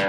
In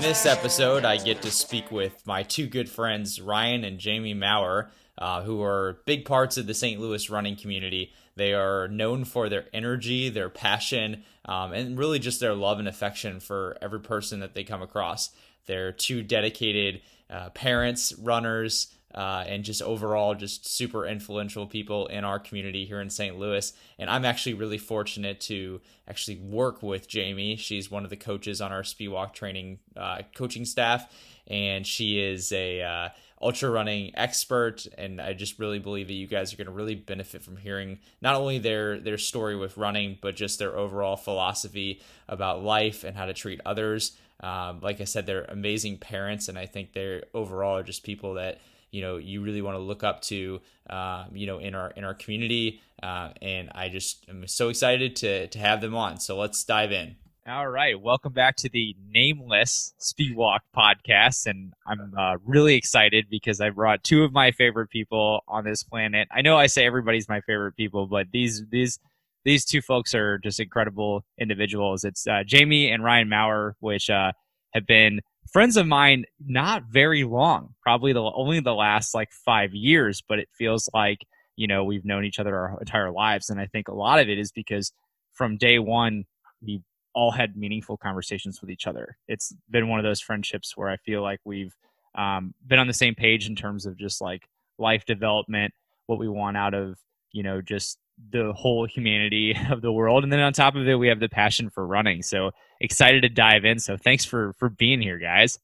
this episode, I get to speak with my two good friends, Ryan and Jamie Maurer, uh, who are big parts of the St. Louis running community. They are known for their energy, their passion, um, and really just their love and affection for every person that they come across. They're two dedicated uh, parents, runners, uh, and just overall just super influential people in our community here in St. Louis. And I'm actually really fortunate to actually work with Jamie. She's one of the coaches on our Speedwalk training uh, coaching staff, and she is a uh, ultra running expert. And I just really believe that you guys are going to really benefit from hearing not only their their story with running, but just their overall philosophy about life and how to treat others. Um, like I said, they're amazing parents, and I think they're overall are just people that you know you really want to look up to uh, you know in our in our community uh, and i just am so excited to to have them on. So let's dive in. All right. Welcome back to the nameless speedwalk podcast and i'm uh, really excited because i brought two of my favorite people on this planet. I know i say everybody's my favorite people but these these these two folks are just incredible individuals. It's uh, jamie and ryan maurer which uh, have been friends of mine not very long probably the only the last like five years but it feels like you know we've known each other our entire lives. And i think a lot of it is because from day one we all had meaningful conversations with each other. It's been one of those friendships where i feel like we've um, been on the same page in terms of just like life development what we want out of you know just the whole humanity of the world. And then on top of it we have the passion for running. So excited to dive in. So thanks for for being here guys.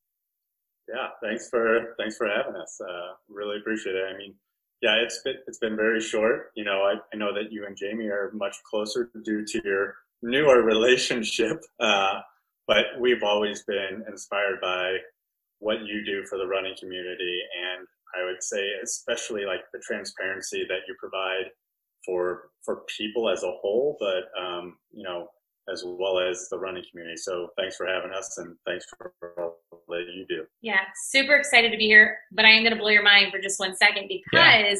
Yeah thanks for thanks for having us. Uh, really appreciate it. I mean yeah it's been it's been very short. You know I, I know that you and jamie are much closer due to your newer relationship uh, but we've always been inspired by what you do for the running community. And i would say especially like the transparency that you provide for for people as a whole, but um, you know, as well as the running community. So thanks for having us, and thanks for all that you do. Yeah, super excited to be here. But I am going to blow your mind for just one second because. Yeah.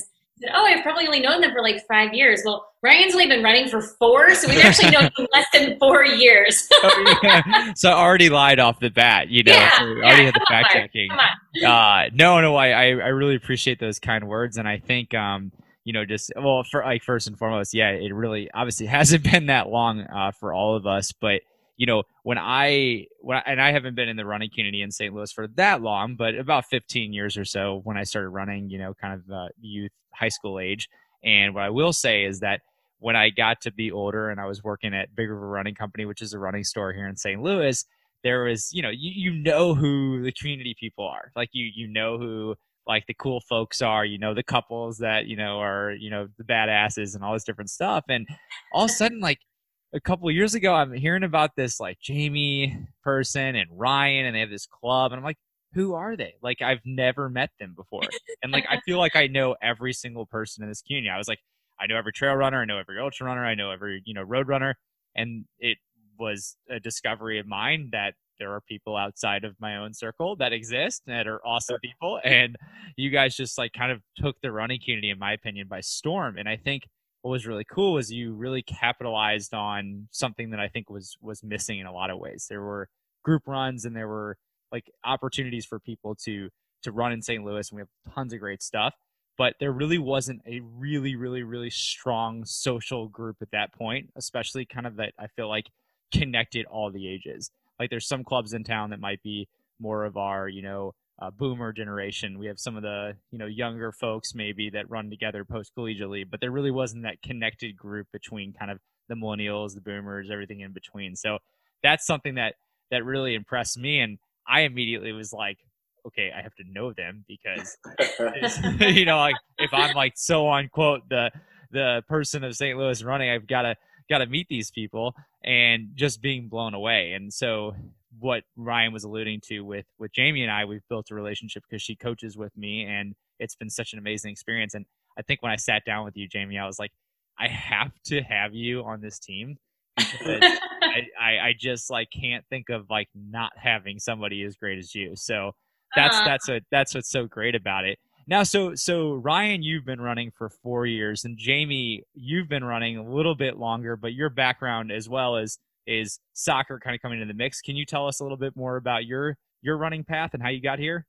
Oh, I've probably only known them for like five years. Well, Ryan's only been running for four, so we've actually known him less than four years. oh, yeah. So already lied off the bat, you know. Yeah, so yeah, already had the fact checking. Uh, no, no, I, I really appreciate those kind words, and I think um, you know, just well, for like first and foremost, yeah, it really obviously hasn't been that long uh, for all of us, but you know, when I when I, and I haven't been in the running community in St. Louis for that long, but about 15 years or so when I started running, you know, kind of uh, youth, high school age. And what I will say is that when I got to be older and I was working at Big River Running Company, which is a running store here in St. Louis, there was, you know, you, you know who the community people are. Like you you know who like the cool folks are, you know, the couples that, you know, are, you know, the badasses and all this different stuff. And all of a sudden, like a couple years ago, I'm hearing about this like Jamie person and Ryan, and they have this club. And I'm like, who are they? Like, I've never met them before. And like, I feel like I know every single person in this community. I was like, I know every trail runner, I know every ultra runner, I know every, you know, road runner. And it was a discovery of mine that there are people outside of my own circle that exist that are awesome people and you guys just like kind of took the running community in my opinion by storm and i think what was really cool was you really capitalized on something that i think was was missing in a lot of ways. There were group runs and there were like opportunities for people to to run in st louis and we have tons of great stuff but there really wasn't a really really really strong social group at that point especially kind of that i feel like connected all the ages like there's some clubs in town that might be more of our, you know, uh, boomer generation. We have some of the, you know, younger folks maybe that run together post collegiately, but there really wasn't that connected group between kind of the millennials, the boomers, everything in between. So that's something that that really impressed me, and I immediately was like, okay, I have to know them because, you know, like if I'm like so on quote the the person of St. Louis running, I've got to got to meet these people and just being blown away. And so what Ryan was alluding to with with Jamie and I, we've built a relationship because she coaches with me and it's been such an amazing experience. And I think when I sat down with you, Jamie, I was like, I have to have you on this team because I, I, I, just like can't think of like not having somebody as great as you. So that's uh-huh. that's what that's what's so great about it. Now, so so Ryan, you've been running for four years, and Jamie, you've been running a little bit longer, but your background as well as is soccer kind of coming into the mix. Can you tell us a little bit more about your your running path and how you got here?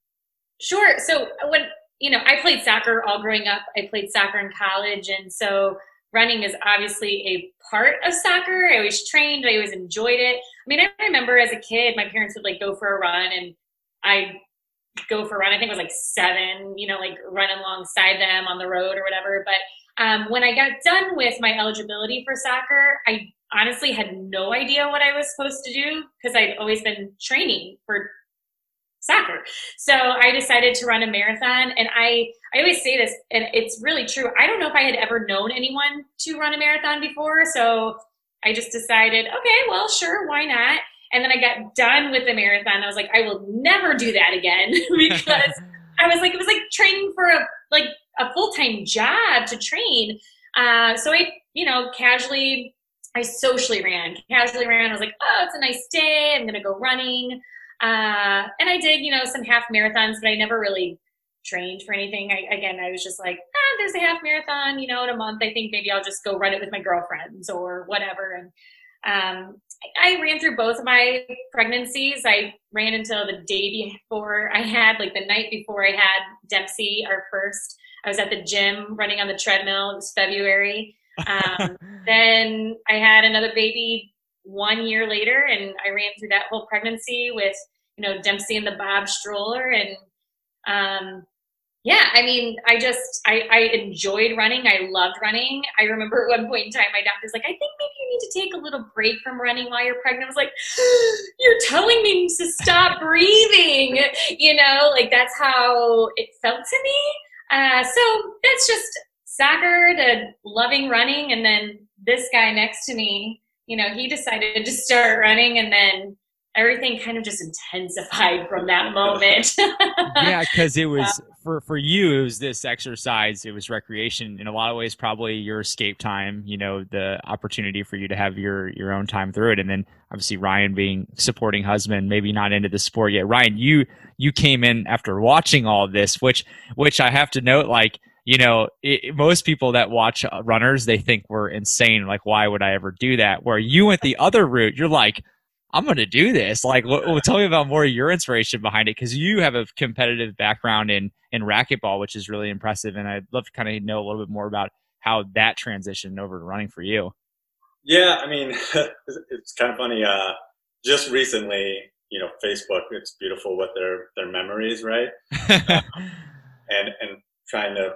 Sure. So when you know, I played soccer all growing up. I played soccer in college, and so running is obviously a part of soccer. I always trained. I always enjoyed it. I mean, I remember as a kid, my parents would like go for a run, and I go for a run. I think it was like seven, you know, like run alongside them on the road or whatever. But um, when I got done with my eligibility for soccer, I honestly had no idea what I was supposed to do because I'd always been training for soccer. So I decided to run a marathon and I I always say this and it's really true. I don't know if I had ever known anyone to run a marathon before, so I just decided, okay, well, sure, why not? And then I got done with the marathon. I was like, I will never do that again because I was like, it was like training for a like a full time job to train. Uh, so I, you know, casually, I socially ran, casually ran. I was like, oh, it's a nice day. I'm gonna go running. Uh, and I did, you know, some half marathons, but I never really trained for anything. I, again, I was just like, ah, there's a half marathon, you know, in a month. I think maybe I'll just go run it with my girlfriends or whatever. And um, I ran through both of my pregnancies. I ran until the day before I had, like the night before I had Dempsey, our first. I was at the gym running on the treadmill. It was February. Um, then I had another baby one year later, and I ran through that whole pregnancy with, you know, Dempsey in the Bob stroller. And um, yeah, I mean, I just I, I enjoyed running. I loved running. I remember at one point in time, my doctor's like, I think maybe need to take a little break from running while you're pregnant. I was like, you're telling me to stop breathing. You know, like that's how it felt to me. Uh, so that's just soccer to loving running, and then this guy next to me, you know, he decided to start running, and then everything kind of just intensified from that moment. yeah, because it was um, for for you, it was this exercise. It was recreation in a lot of ways, probably your escape time. You know, the opportunity for you to have your your own time through it, and then obviously Ryan being supporting husband, maybe not into the sport yet. Ryan, you you came in after watching all this, which which I have to note, like you know, it, most people that watch uh, runners, they think we're insane. Like, why would I ever do that? Where you went the other route, you're like, I'm going to do this. Like, well, tell me about more of your inspiration behind it because you have a competitive background in in racquetball, which is really impressive. And I'd love to kind of know a little bit more about how that transitioned over to running for you. Yeah, I mean, it's kind of funny. Uh, just recently, you know, Facebook, it's beautiful with their their memories, right? um, and and trying to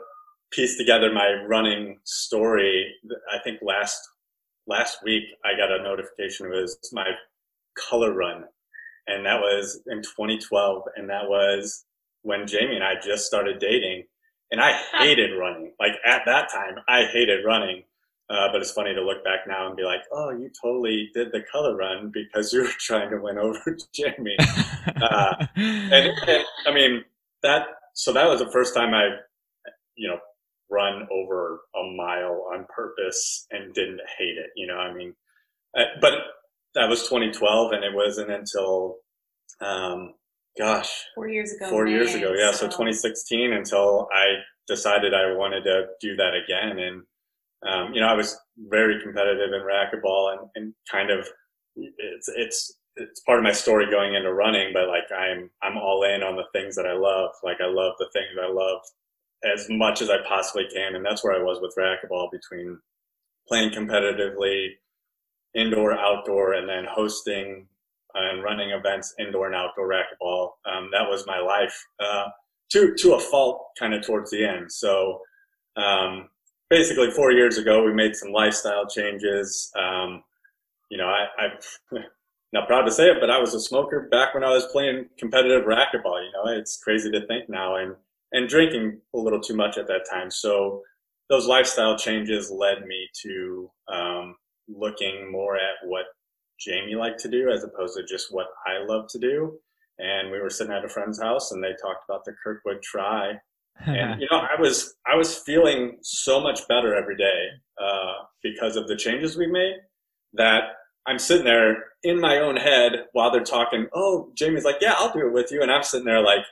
piece together my running story. I think last last week I got a notification. It was my color run. And that was in 2012. And that was when Jamie and I just started dating. And I hated running. Like at that time, I hated running. Uh, but it's funny to look back now and be like, oh, you totally did the color run because you were trying to win over Jamie. Uh, and, and I mean, that, so that was the first time I, you know, run over a mile on purpose and didn't hate it. You know, I mean, uh, but that was 2012, and it wasn't until, um, gosh, four years ago. Four May, years ago, yeah. So. so 2016 until I decided I wanted to do that again, and um, you know, I was very competitive in racquetball, and, and kind of it's it's it's part of my story going into running, but like I'm I'm all in on the things that I love. Like I love the things I love as much as I possibly can, and that's where I was with racquetball between playing competitively indoor, outdoor, and then hosting and running events indoor and outdoor racquetball. Um, that was my life uh, to to a fault, kind of towards the end. So um, basically, four years ago, we made some lifestyle changes. Um, you know, I, I'm not proud to say it, but I was a smoker back when I was playing competitive racquetball. You know, it's crazy to think now, and and drinking a little too much at that time. So those lifestyle changes led me to um, looking more at what Jamie liked to do as opposed to just what I love to do. And we were sitting at a friend's house and they talked about the Kirkwood Tri. and you know, I was I was feeling so much better every day uh, because of the changes we made. That I'm sitting there in my own head while they're talking. Oh, Jamie's like, "Yeah, I'll do it with you," and I'm sitting there like,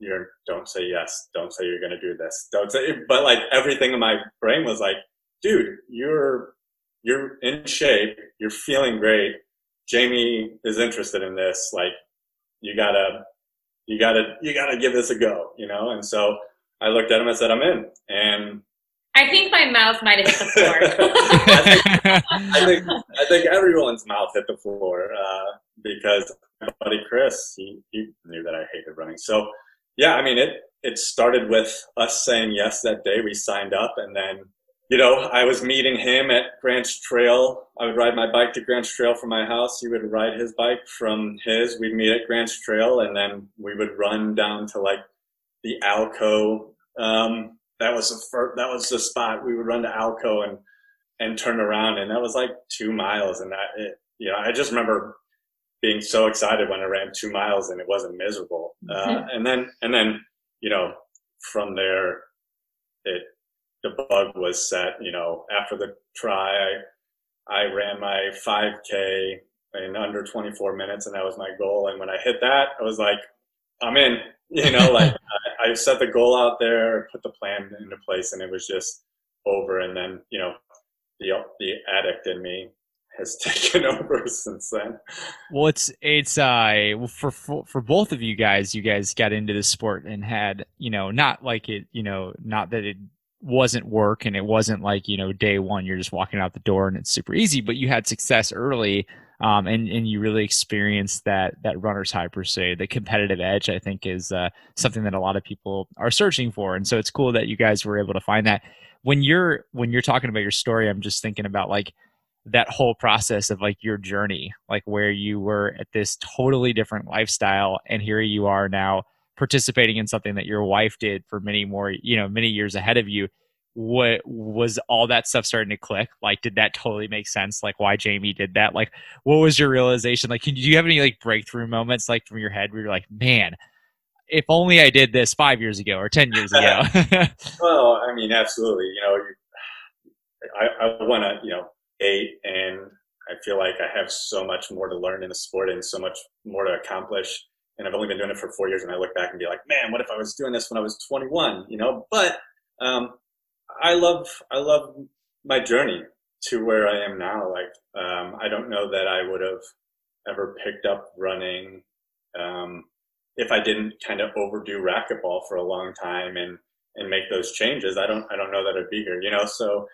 you're don't say yes, don't say you're gonna do this, don't say. But like everything in my brain was like, dude, you're you're in shape, you're feeling great. Jamie is interested in this. Like, you gotta, you gotta, you gotta give this a go, you know. And so I looked at him and said, I'm in. And I think my mouth might have hit the floor. I, think, I think everyone's mouth hit the floor uh, because my buddy Chris, he, he knew that I hated running. So yeah, I mean, it, it started with us saying yes that day. We signed up and then you know, I was meeting him at Grants Trail. I would ride my bike to Grants Trail from my house. He would ride his bike from his. We'd meet at Grants Trail, and then we would run down to like the Alco. Um, that was the first, that was the spot we would run to Alco and and turn around, and that was like two miles. And that, it, you know, I just remember being so excited when I ran two miles and it wasn't miserable. Mm-hmm. Uh, and then and then you know from there it the bug was set. You know, after the tri, I, I ran my 5K in under 24 minutes, and that was my goal. And when I hit that, I was like, I'm in. You know, like I, I set the goal out there, put the plan into place, and it was just over. And then, you know, the the addict in me has taken over since then. Well, it's it's uh for, for for both of you guys, you guys got into the sport and had you know not like it you know not that it wasn't work and it wasn't like you know day one you're just walking out the door and it's super easy but you had success early um, and and you really experienced that that runner's high per se. The competitive edge i think is uh, something that a lot of people are searching for and so it's cool that you guys were able to find that. When you're when you're talking about your story i'm just thinking about like that whole process of like your journey like where you were at this totally different lifestyle and here you are now participating in something that your wife did for many more, you know, many years ahead of you. What was all that stuff starting to click? Like, did that totally make sense? Like, why Jamie did that? Like, what was your realization? Like, do you have any like breakthrough moments like from your head where you're like, man, if only I did this five years ago or 10 years ago? well, I mean, absolutely. You know, I, I want to, you know, eight and I feel like I have so much more to learn in the sport and so much more to accomplish and I've only been doing it for four years, and I look back and be like, man, what if I was doing this when I was 21? You know, but um, I love I love my journey to where I am now. Like, um, I don't know that I would have ever picked up running um, if I didn't kind of overdo racquetball for a long time and and make those changes. I don't I don't know that I'd be here. You know, so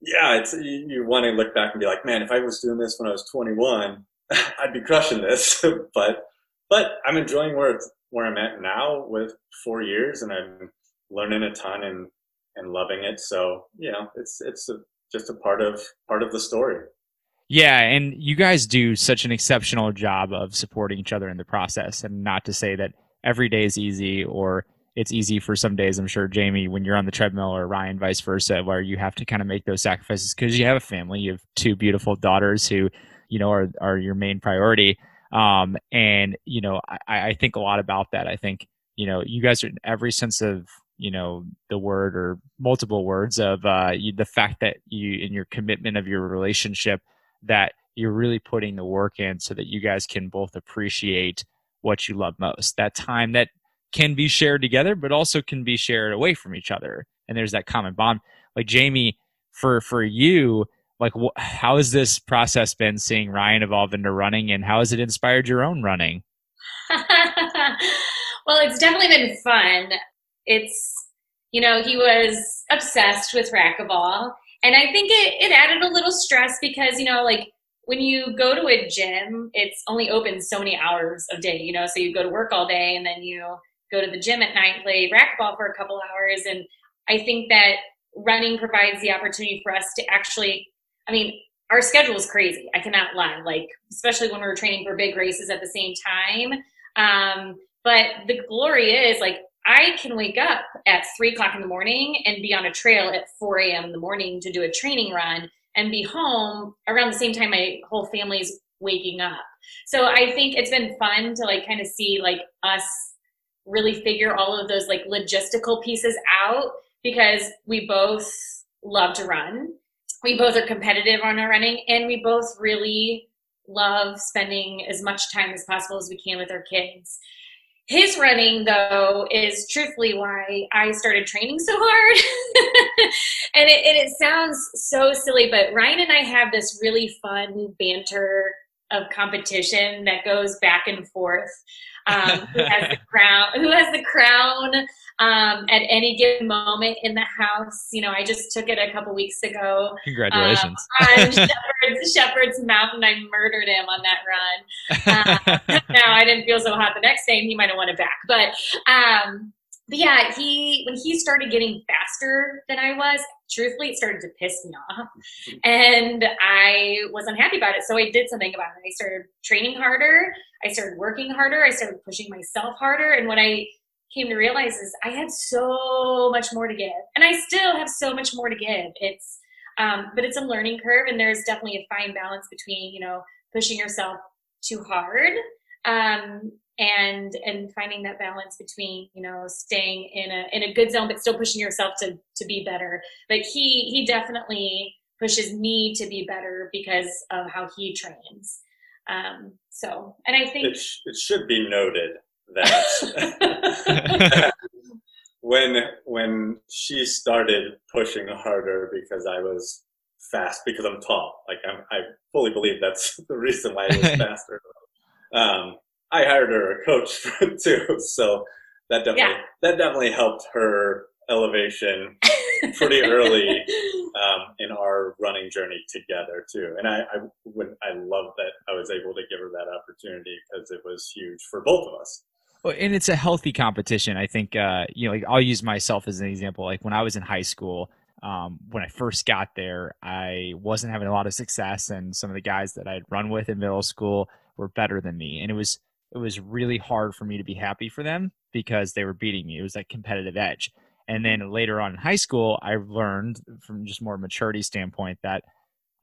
yeah, it's you, you want to look back and be like, man, if I was doing this when I was 21, I'd be crushing this. but but I'm enjoying where where I'm at now with four years, and I'm learning a ton and and loving it. So you know, it's it's a, just a part of part of the story. Yeah, and you guys do such an exceptional job of supporting each other in the process, and not to say that every day is easy or it's easy for some days. I'm sure Jamie, when you're on the treadmill, or Ryan, vice versa, where you have to kind of make those sacrifices because you have a family, you have two beautiful daughters who, you know, are are your main priority. Um, and you know, I, I think a lot about that. I think you know, you guys are in every sense of you know the word or multiple words of uh, you, the fact that you in your commitment of your relationship that you're really putting the work in so that you guys can both appreciate what you love most. That time that can be shared together but also can be shared away from each other. And there's that common bond. Like jamie for for you like wh- how has this process been seeing ryan evolve into running and how has it inspired your own running? Well it's definitely been fun. It's you know he was obsessed with racquetball and i think it, it added a little stress because you know like when you go to a gym it's only open so many hours of day you know so you go to work all day and then you go to the gym at night play racquetball for a couple hours and i think that running provides the opportunity for us to actually I mean, our schedule is crazy. I cannot lie. Like, especially when we're training for big races at the same time. Um, but the glory is like I can wake up at three o'clock in the morning and be on a trail at 4 a.m. in the morning to do a training run and be home around the same time my whole family's waking up. So I think it's been fun to like kind of see like us really figure all of those like logistical pieces out because we both love to run we both are competitive on our running and we both really love spending as much time as possible as we can with our kids his running though is truthfully why I started training so hard. and, it, and it sounds so silly, but Ryan and I have this really fun banter of competition that goes back and forth. Um, who has the crown? Who has the crown um, at any given moment in the house? You know, I just took it a couple weeks ago. Congratulations um, on Shepherd's, Shepherd's Mountain. I murdered him on that run. Uh, now I didn't feel so hot the next day, and he might have won it back. But um, but yeah, he when he started getting faster than I was, truthfully, it started to piss me off, and I was unhappy about it. So I did something about it. I started training harder. I started working harder. I started pushing myself harder. And what I came to realize is I had so much more to give, and I still have so much more to give. It's um, but it's a learning curve, and there's definitely a fine balance between you know pushing yourself too hard um, and and finding that balance between you know staying in a in a good zone but still pushing yourself to to be better. But he he definitely pushes me to be better because of how he trains. Um so and i think it, sh- it should be noted that when when she started pushing harder because i was fast because i'm tall like I'm, i fully believe that's the reason why i was faster. Um I hired her a coach too, so that definitely yeah. that definitely helped her elevation pretty early um, in our running journey together too. And I, I would I love that I was able to give her that opportunity because it was huge for both of us. Well, and it's a healthy competition. I think uh, you know, like I'll use myself as an example. Like when I was in high school, um, when I first got there, I wasn't having a lot of success, and some of the guys that I'd run with in middle school were better than me, and it was it was really hard for me to be happy for them because they were beating me. It was that competitive edge. And then later on in high school, I learned from just more maturity standpoint that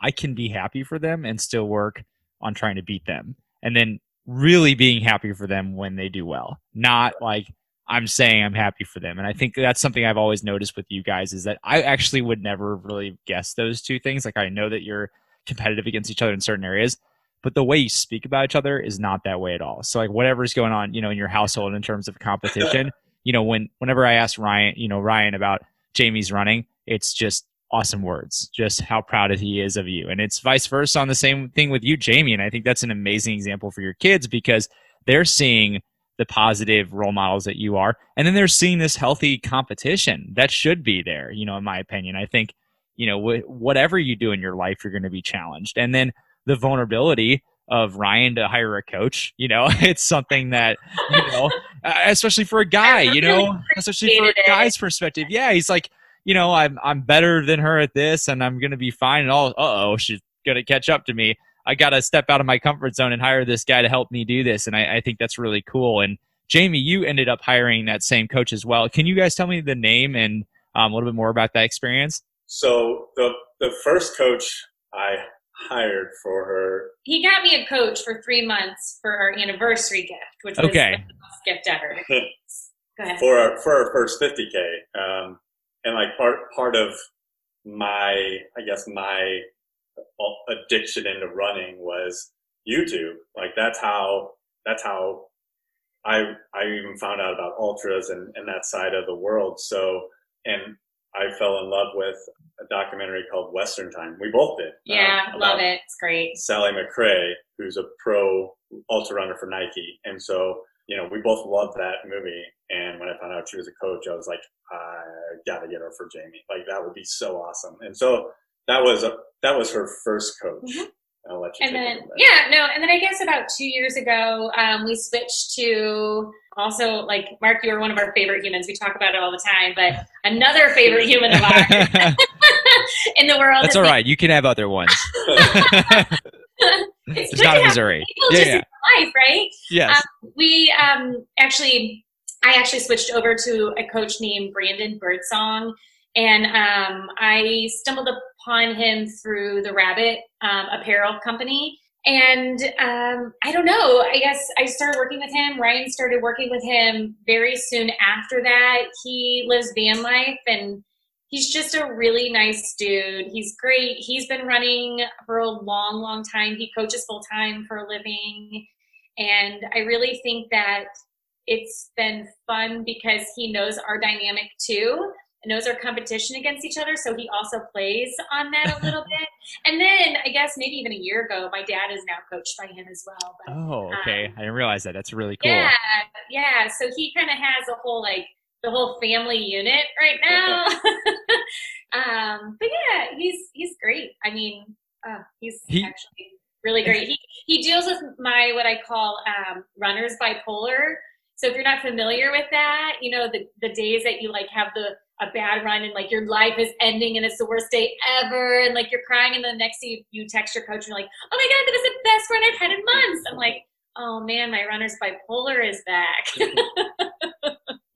I can be happy for them and still work on trying to beat them. And then really being happy for them when they do well, not like I'm saying I'm happy for them. And I think that's something I've always noticed with you guys is that I actually would never really guess those two things. Like I know that you're competitive against each other in certain areas, but the way you speak about each other is not that way at all. So like whatever's going on, you know, in your household in terms of competition, you know, when whenever I ask Ryan, you know, Ryan about Jamie's running, it's just awesome words, just how proud he is of you. And it's vice versa on the same thing with you, Jamie. And I think that's an amazing example for your kids because they're seeing the positive role models that you are. And then they're seeing this healthy competition that should be there, you know, in my opinion. I think, you know, wh- whatever you do in your life, you're going to be challenged. And then the vulnerability of Ryan to hire a coach. You know, it's something that, you know, especially for a guy, you know, especially for a guy's perspective. Yeah, he's like, you know, I'm I'm better than her at this and I'm gonna be fine and all uh oh, she's gonna catch up to me. I gotta step out of my comfort zone and hire this guy to help me do this. And I, I think that's really cool. And Jamie, you ended up hiring that same coach as well. Can you guys tell me the name and um, a little bit more about that experience? So the the first coach I hired for her. He got me a coach for three months for our anniversary gift, which was okay. the best gift ever. Go ahead. For our, for our first 50k, um, and like part part of my, I guess my addiction into running was YouTube. Like that's how that's how I I even found out about ultras and, and that side of the world. So and I fell in love with a documentary called Western Time. We both did. Yeah, um, love it. It's great. Sally McRae, who's a pro ultra runner for Nike. And so, you know, we both loved that movie. And when I found out she was a coach, I was like, I gotta get her for Jamie. Like that would be so awesome. And so that was a, that was her first coach. Mm-hmm. I'll let you. And then yeah, no, and then I guess about two years ago, um, we switched to also like Mark. You are one of our favorite humans. We talk about it all the time, but another favorite human of ours in the world. That's all right. You can have other ones. it's, it's not Missouri. Yeah, yeah. Life, right? Yes. Um, we um, actually, I actually switched over to a coach named Brandon Birdsong, and um, I stumbled upon him through the Rabbit um, Apparel Company. And um, I don't know, I guess I started working with him. Ryan started working with him very soon after that. He lives van life and he's just a really nice dude. He's great. He's been running for a long, long time. He coaches full time for a living. And I really think that it's been fun because he knows our dynamic too knows our competition against each other so he also plays on that a little bit and then i guess maybe even a year ago my dad is now coached by him as well but, oh okay um, i didn't realize that that's really cool yeah yeah so he kind of has a whole like the whole family unit right now. Um but yeah he's he's great. I mean uh, he's he, actually really great. He he deals with my what i call um runners bipolar. So if you're not familiar with that, you know, the, the days that you like have the a bad run and like your life is ending and it's the worst day ever and like you're crying and the next day you, you text your coach and you're like, oh my God, that was the best run I've had in months. I'm like, oh man, my runner's bipolar is back.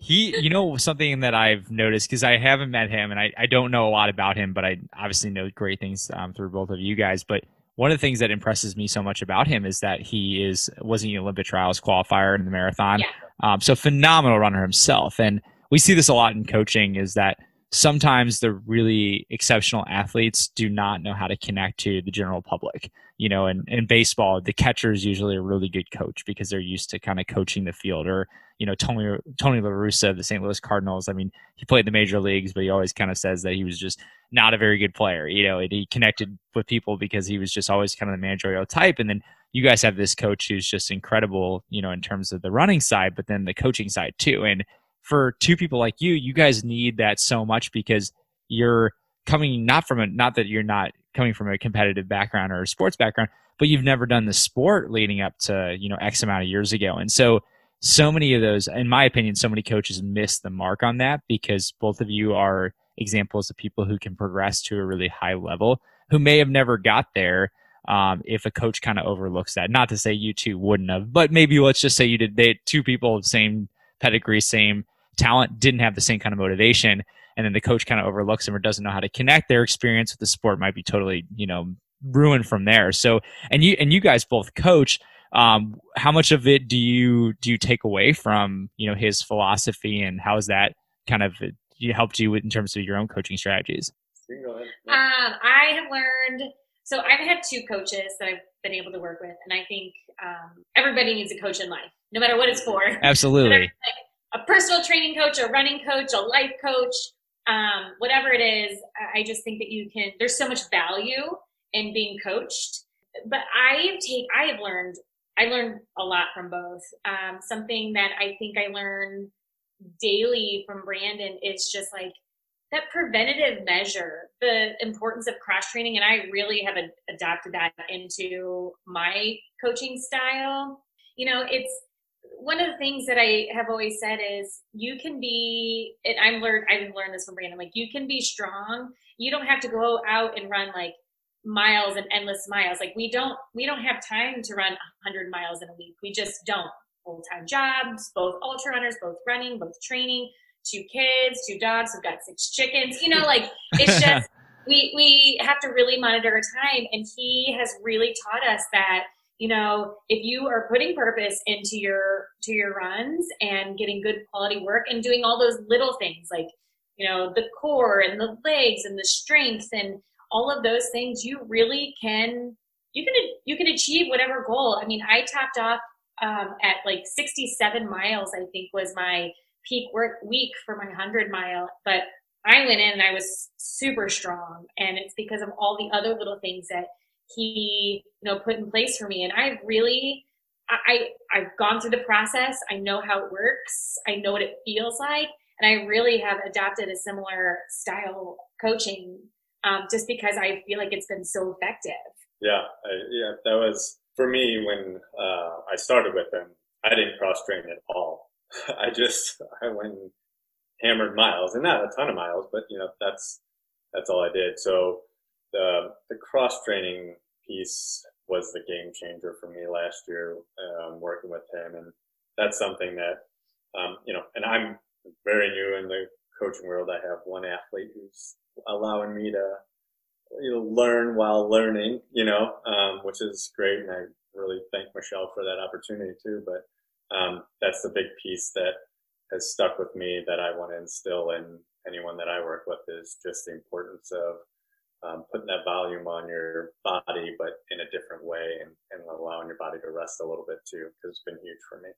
he, you know, something that I've noticed because I haven't met him and I, I don't know a lot about him, but I obviously know great things um, through both of you guys. But one of the things that impresses me so much about him is that he is was an Olympic trials qualifier in the marathon. Yeah. Um, so phenomenal runner himself. And we see this a lot in coaching is that sometimes the really exceptional athletes do not know how to connect to the general public. You know, and in baseball, the catcher is usually a really good coach because they're used to kind of coaching the field. Or, you know, Tony Tony La Russa of the St. Louis Cardinals. I mean, he played the major leagues, but he always kind of says that he was just not a very good player. You know, and he connected with people because he was just always kind of the managerial type. And then you guys have this coach who's just incredible, you know, in terms of the running side, but then the coaching side too. And for two people like you, you guys need that so much because you're coming not from a not that you're not coming from a competitive background or a sports background, but you've never done the sport leading up to, you know, X amount of years ago. And so so many of those, in my opinion, so many coaches miss the mark on that because both of you are examples of people who can progress to a really high level who may have never got there um, if a coach kind of overlooks that. Not to say you two wouldn't have, but maybe let's just say you did. They two people of same pedigree, same talent didn't have the same kind of motivation and then the coach kind of overlooks them or doesn't know how to connect their experience with the sport might be totally you know ruined from there. So and you and you guys both coach um, how much of it do you do you take away from you know his philosophy and how has that kind of helped you in terms of your own coaching strategies? Um, i have learned so i've had two coaches that i've been able to work with and i think um, everybody needs a coach in life no matter what it's for. Absolutely a personal training coach, a running coach, a life coach, um, whatever it is. I just think that you can. There's so much value in being coached. But I take. I have learned. I learned a lot from both. Um, something that I think I learn daily from Brandon is just like that preventative measure, the importance of cross training, and I really have adopted that into my coaching style. You know, it's one of the things that I have always said is you can be, and I'm learned, I've learned this from Brandon, like you can be strong. You don't have to go out and run like miles and endless miles. Like we don't, we don't have time to run hundred miles in a week. We just don't. Full-time jobs, both ultra runners, both running, both training, two kids, two dogs, we've got six chickens, you know, like it's just, we, we have to really monitor our time. And he has really taught us that you know if you are putting purpose into your to your runs and getting good quality work and doing all those little things like you know the core and the legs and the strength and all of those things you really can you can you can achieve whatever goal. I mean i topped off um, at like 67 miles i think was my peak work week for my 100 mile but i went in and i was super strong. And it's because of all the other little things that he you know put in place for me. And i really i i've gone through the process. I know how it works. I know what it feels like. And i really have adopted a similar style coaching um, just because i feel like it's been so effective. Yeah I, yeah that was for me when uh, i started with him i didn't cross train at all. I just i went hammered miles and not a ton of miles but you know that's that's all i did. So the the cross training piece was the game changer for me last year, um, working with him, and that's something that um, you know. And I'm very new in the coaching world. I have one athlete who's allowing me to you know, learn while learning, you know, um, which is great, and I really thank Michelle for that opportunity too. But um, that's the big piece that has stuck with me that I want to instill in anyone that I work with is just the importance of um, putting that volume on your body, but in a different way and, and allowing your body to rest a little bit too, because it's been huge for me.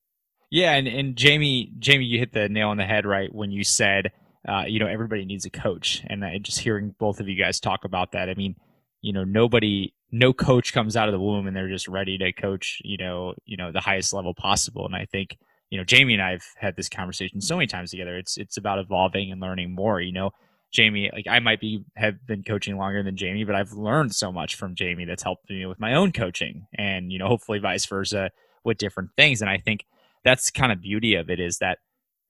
Yeah, and, and Jamie, Jamie, you hit the nail on the head right when you said, uh, you know, everybody needs a coach, and I, just hearing both of you guys talk about that, I mean, you know, nobody, no coach comes out of the womb and they're just ready to coach, you know, you know, the highest level possible, and I think, you know, Jamie and I've had this conversation so many times together. It's it's about evolving and learning more. You know, Jamie, like I might be have been coaching longer than Jamie, but I've learned so much from Jamie that's helped me with my own coaching, and you know, hopefully vice versa with different things. And I think that's kind of beauty of it is that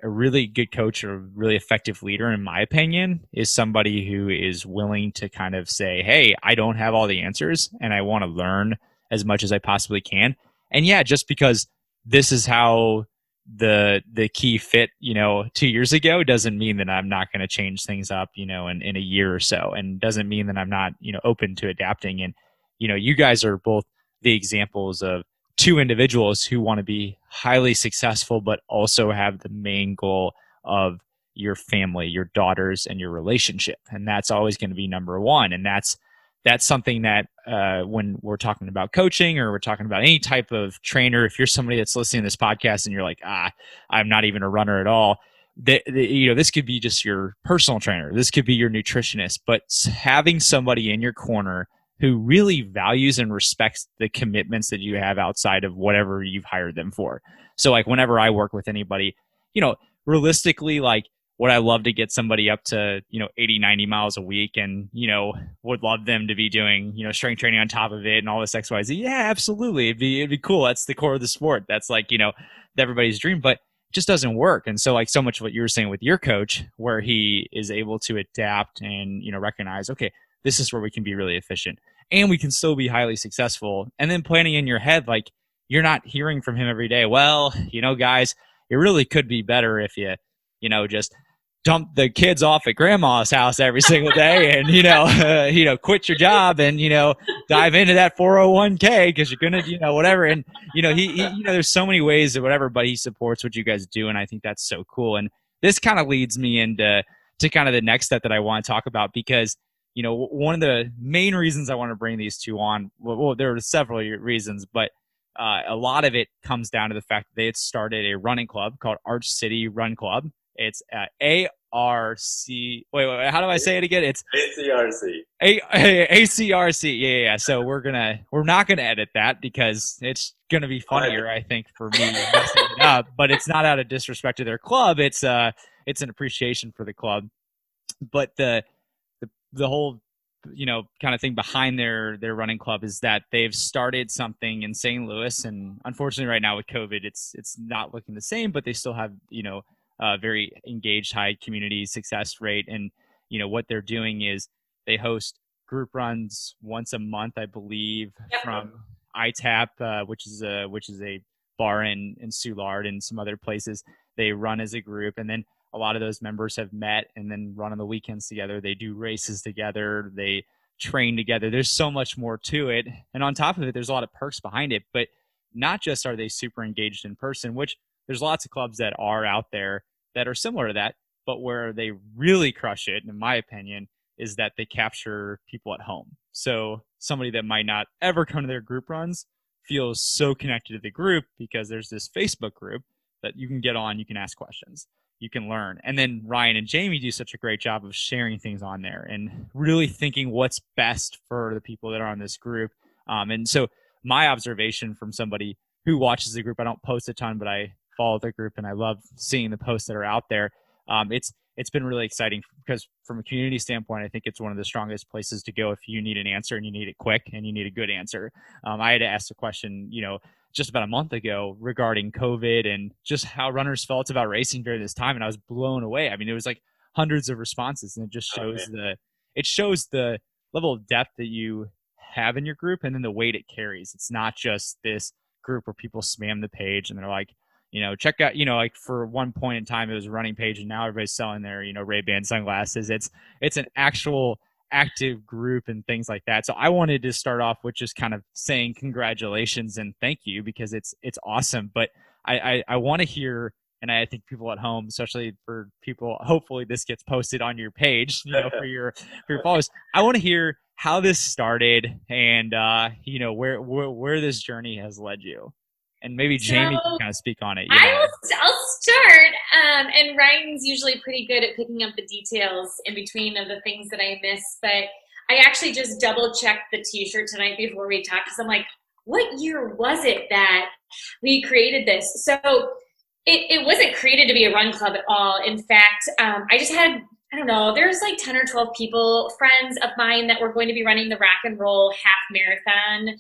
a really good coach or really effective leader, in my opinion, is somebody who is willing to kind of say, Hey, I don't have all the answers and I want to learn as much as I possibly can. And yeah, just because this is how the the key fit you know two years ago doesn't mean that i'm not going to change things up you know in, in a year or so and doesn't mean that i'm not you know open to adapting. And you know you guys are both the examples of two individuals who want to be highly successful but also have the main goal of your family your daughters and your relationship. And that's always going to be number one. And that's that's something that uh, when we're talking about coaching or we're talking about any type of trainer, if you're somebody that's listening to this podcast and you're like, ah, I'm not even a runner at all, you know, this could be just your personal trainer, this could be your nutritionist, but having somebody in your corner who really values and respects the commitments that you have outside of whatever you've hired them for. So, like, whenever I work with anybody, you know, realistically, like would I love to get somebody up to, you know, 80, 90 miles a week and, you know, would love them to be doing, you know, strength training on top of it and all this XYZ? Yeah, absolutely. It'd be, it'd be cool. That's the core of the sport. That's like, you know, everybody's dream, but it just doesn't work. And so, like, so much of what you were saying with your coach, where he is able to adapt and, you know, recognize, okay, this is where we can be really efficient and we can still be highly successful. And then planning in your head, like, you're not hearing from him every day. Well, you know, guys, it really could be better if you, you know, just dump the kids off at grandma's house every single day and you know uh, you know quit your job and you know dive into that 401k because you're gonna you know whatever. And you know he, he, you know there's so many ways or whatever but he supports what you guys do and i think that's so cool. And this kind of leads me into to kind of the next step that i want to talk about because you know one of the main reasons i want to bring these two on well, well there are several reasons but uh, a lot of it comes down to the fact that they had started a running club called arch city run club it's uh, ARC. Wait, wait, wait, how do I say it again? It's ACRC. A- ACRC. Yeah, yeah, yeah. So we're gonna we're not gonna edit that because it's gonna be funnier, I think, for me messing it up. But it's not out of disrespect to their club. It's uh, it's an appreciation for the club. But the the the whole you know kind of thing behind their their running club is that they've started something in St. Louis and unfortunately right now with covid it's it's not looking the same but they still have you know uh, very engaged, high community success rate. And you know what they're doing is they host group runs once a month, I believe, yep. from ITAP, uh, which is a which is a bar in in Soulard and some other places. They run as a group, and then a lot of those members have met and then run on the weekends together. They do races together. They train together. There's so much more to it, and on top of it, there's a lot of perks behind it. But not just are they super engaged in person, which there's lots of clubs that are out there that are similar to that, but where they really crush it, in my opinion, is that they capture people at home. So somebody that might not ever come to their group runs feels so connected to the group because there's this Facebook group that you can get on, you can ask questions, you can learn. And then Ryan and Jamie do such a great job of sharing things on there and really thinking what's best for the people that are on this group. Um, and so my observation from somebody who watches the group, I don't post a ton, but I follow the group and I love seeing the posts that are out there. Um, it's it's been really exciting because from a community standpoint, I think it's one of the strongest places to go if you need an answer and you need it quick and you need a good answer. Um, I had to ask a question, you know, just about a month ago regarding COVID and just how runners felt about racing during this time, and I was blown away. I mean, it was like hundreds of responses, and it just shows okay. the it shows the level of depth that you have in your group and then the weight it carries. It's not just this group where people spam the page and they're like, you know, check out, you know, like for one point in time it was a running page and now everybody's selling their, you know, Ray-Ban sunglasses. It's it's an actual active group and things like that. So I wanted to start off with just kind of saying congratulations and thank you because it's it's awesome. But I I, I want to hear and I think people at home, especially for people, hopefully this gets posted on your page, you know, for your for your followers. I want to hear how this started and uh, you know where, where where this journey has led you and maybe Jamie So, can kind of speak on it. I Yeah. will, I'll start. Um, and Ryan's usually pretty good at picking up the details in between of the things that I miss. But I actually just double checked the T-shirt tonight before we talked because I'm like, what year was it that we created this? So it, it wasn't created to be a run club at all. In fact, um, I just had I don't know. There's like 10 or 12 people, friends of mine, that were going to be running the Rock and Roll Half Marathon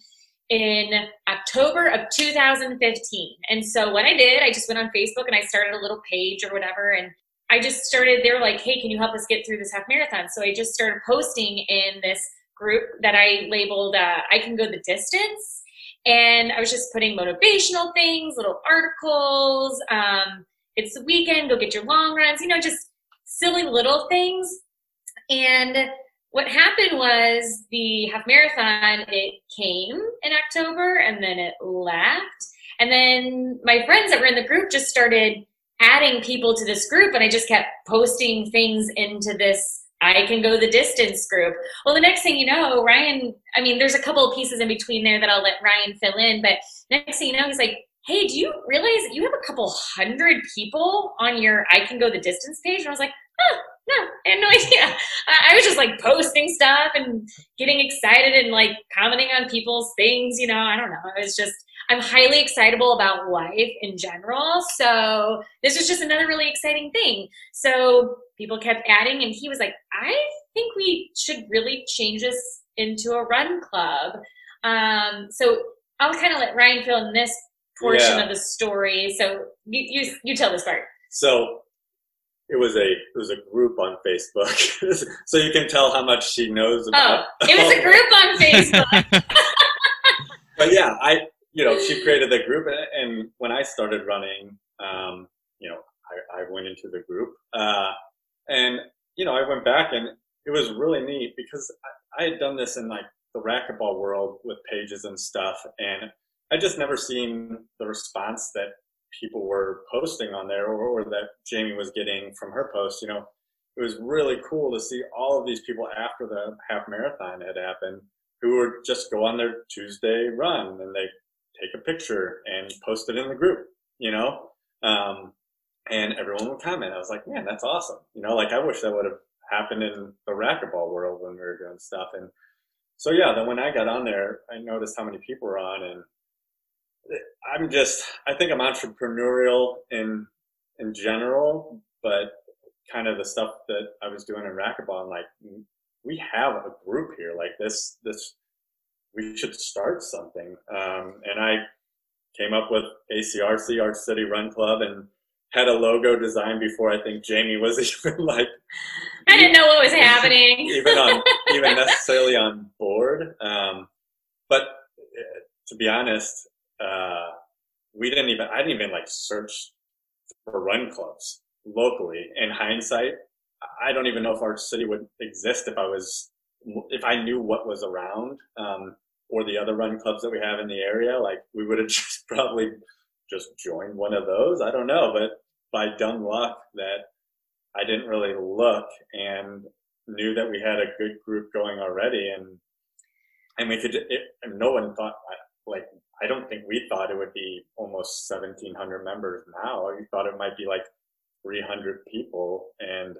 in October of 2015. And so what I did, I just went on Facebook and I started a little page or whatever. And I just started, they were like, hey, can you help us get through this half marathon? So I just started posting in this group that I labeled uh, I Can Go the Distance. And I was just putting motivational things, little articles. Um, it's the weekend, go get your long runs, you know, just silly little things. And what happened was the half marathon it came in october and then it left and then my friends that were in the group just started adding people to this group and i just kept posting things into this i can go the distance group. Well the next thing you know ryan i mean there's a couple of pieces in between there that i'll let ryan fill in but next thing you know he's like hey do you realize you have a couple hundred people on your i can go the distance page? And i was like oh no, I had no idea. I, I was just like posting stuff and getting excited and like commenting on people's things. You know, I don't know. It was just, I'm highly excitable about life in general. So this was just another really exciting thing. So people kept adding, and he was like, I think we should really change this into a run club. Um, so I'll kind of let Ryan fill in this portion Yeah. of the story. So you, you, you tell this part. So it was a it was a group on Facebook, so you can tell how much she knows about. Oh, it was a group on Facebook. but yeah, I you know she created the group, and- and when I started running, um, you know, I, I went into the group, uh, and you know, I went back, and it was really neat because I, I had done this in like the racquetball world with pages and stuff, and I just never seen the response that people were posting on there, or, or that Jamie was getting from her post. You know, it was really cool to see all of these people after the half marathon had happened who would just go on their Tuesday run and they take a picture and post it in the group, you know? Um, and everyone would comment. I was like, man, that's awesome. You know, like I wish that would have happened in the racquetball world when we were doing stuff. And so, yeah, then when I got on there, I noticed how many people were on and I'm just, I think I'm entrepreneurial in, in general, but kind of the stuff that I was doing in racquetball, like, we have a group here. Like this this we should start something. Um, and i came up with acrc arch city run club and had a logo designed before i think jamie was even like I didn't know what was happening. even on even necessarily on board. Um, but uh, to be honest uh, we didn't even i didn't even like search for run clubs locally in hindsight I don't even know if Arch City would exist if I was if I knew what was around um, or the other run clubs that we have in the area. Like we would have just probably just joined one of those. I don't know, but by dumb luck that I didn't really look and knew that we had a good group going already, and and we could. It, and no one thought like I don't think we thought it would be almost 1,700 members now. We thought it might be like 300 people. And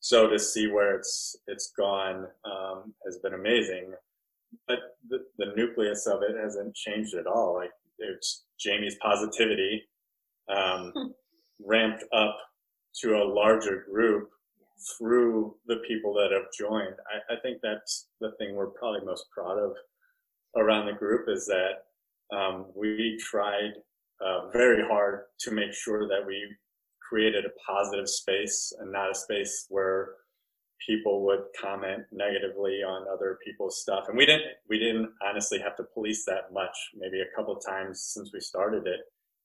so to see where it's it's gone um, has been amazing. But the, the nucleus of it hasn't changed at all. Like it's jamie's positivity um, ramped up to a larger group through the people that have joined. I, I think that's the thing we're probably most proud of around the group is that um, we tried uh, very hard to make sure that we created a positive space and not a space where people would comment negatively on other people's stuff. And we didn't we didn't honestly have to police that much maybe a couple times since we started it.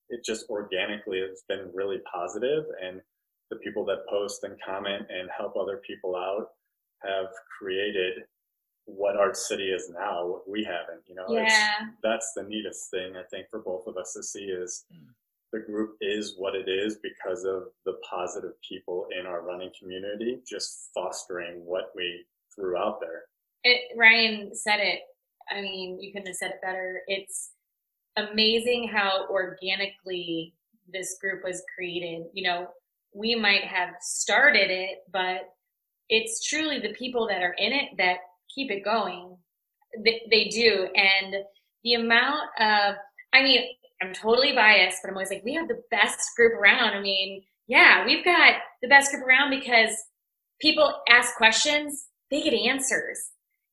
It just organically has been really positive and the people that post and comment and help other people out have created what arch city is now what we haven't you know it's, Yeah. that's the neatest thing i think for both of us to see is hmm. the group is what it is because of the positive people in our running community just fostering what we threw out there It, Ryan said it. I mean, you couldn't have said it better. It's amazing how organically this group was created. You know, we might have started it, but it's truly the people that are in it that keep it going. They, they do. And the amount of, I mean, I'm totally biased, but I'm always like, we have the best group around. I mean, yeah, we've got the best group around because people ask questions, they get answers,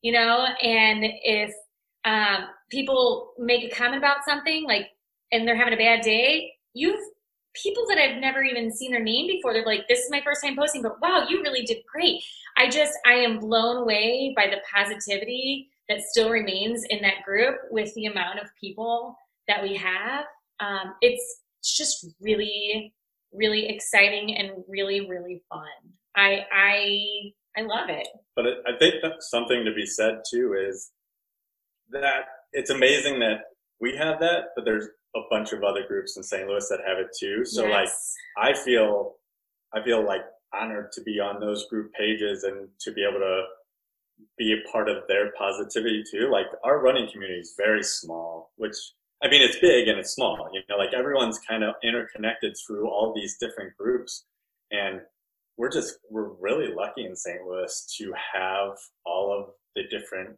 you know, and if um, people make a comment about something like, and they're having a bad day, you've people that I've never even seen their name before. They're like, this is my first time posting, but wow, you really did great. I just, I am blown away by the positivity that still remains in that group with the amount of people that we have. Um, it's, just really, really exciting and really, really fun. I, I, I love it. But I think that's something to be said too is that it's amazing that we have that, but there's a bunch of other groups in St. Louis that have it too. So yes. like I feel I feel like honored to be on those group pages and to be able to be a part of their positivity too. Like our running community is very small, which I mean it's big and it's small. You know, like everyone's kind of interconnected through all these different groups. And we're just we're really lucky in St. Louis to have all of the different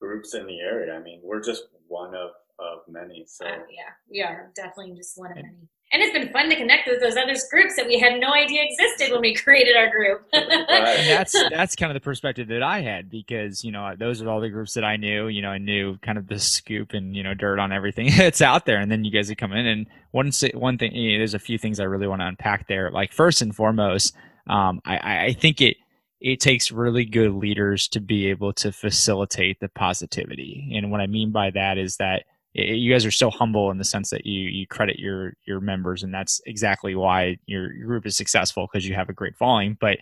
groups in the area. I mean, we're just one of of many. So uh, yeah, we are definitely just one of many. And it's been fun to connect with those other groups that we had no idea existed when we created our group. and that's that's kind of the perspective that I had because you know those are all the groups that I knew. You know, I knew kind of the scoop and you know dirt on everything that's out there, and then you guys would come in and one one thing. You know, there's a few things I really want to unpack there. Like first and foremost, um, I, I think it it takes really good leaders to be able to facilitate the positivity. And what I mean by that is that it, you guys are so humble in the sense that you you credit your your members, and that's exactly why your, your group is successful because you have a great following. But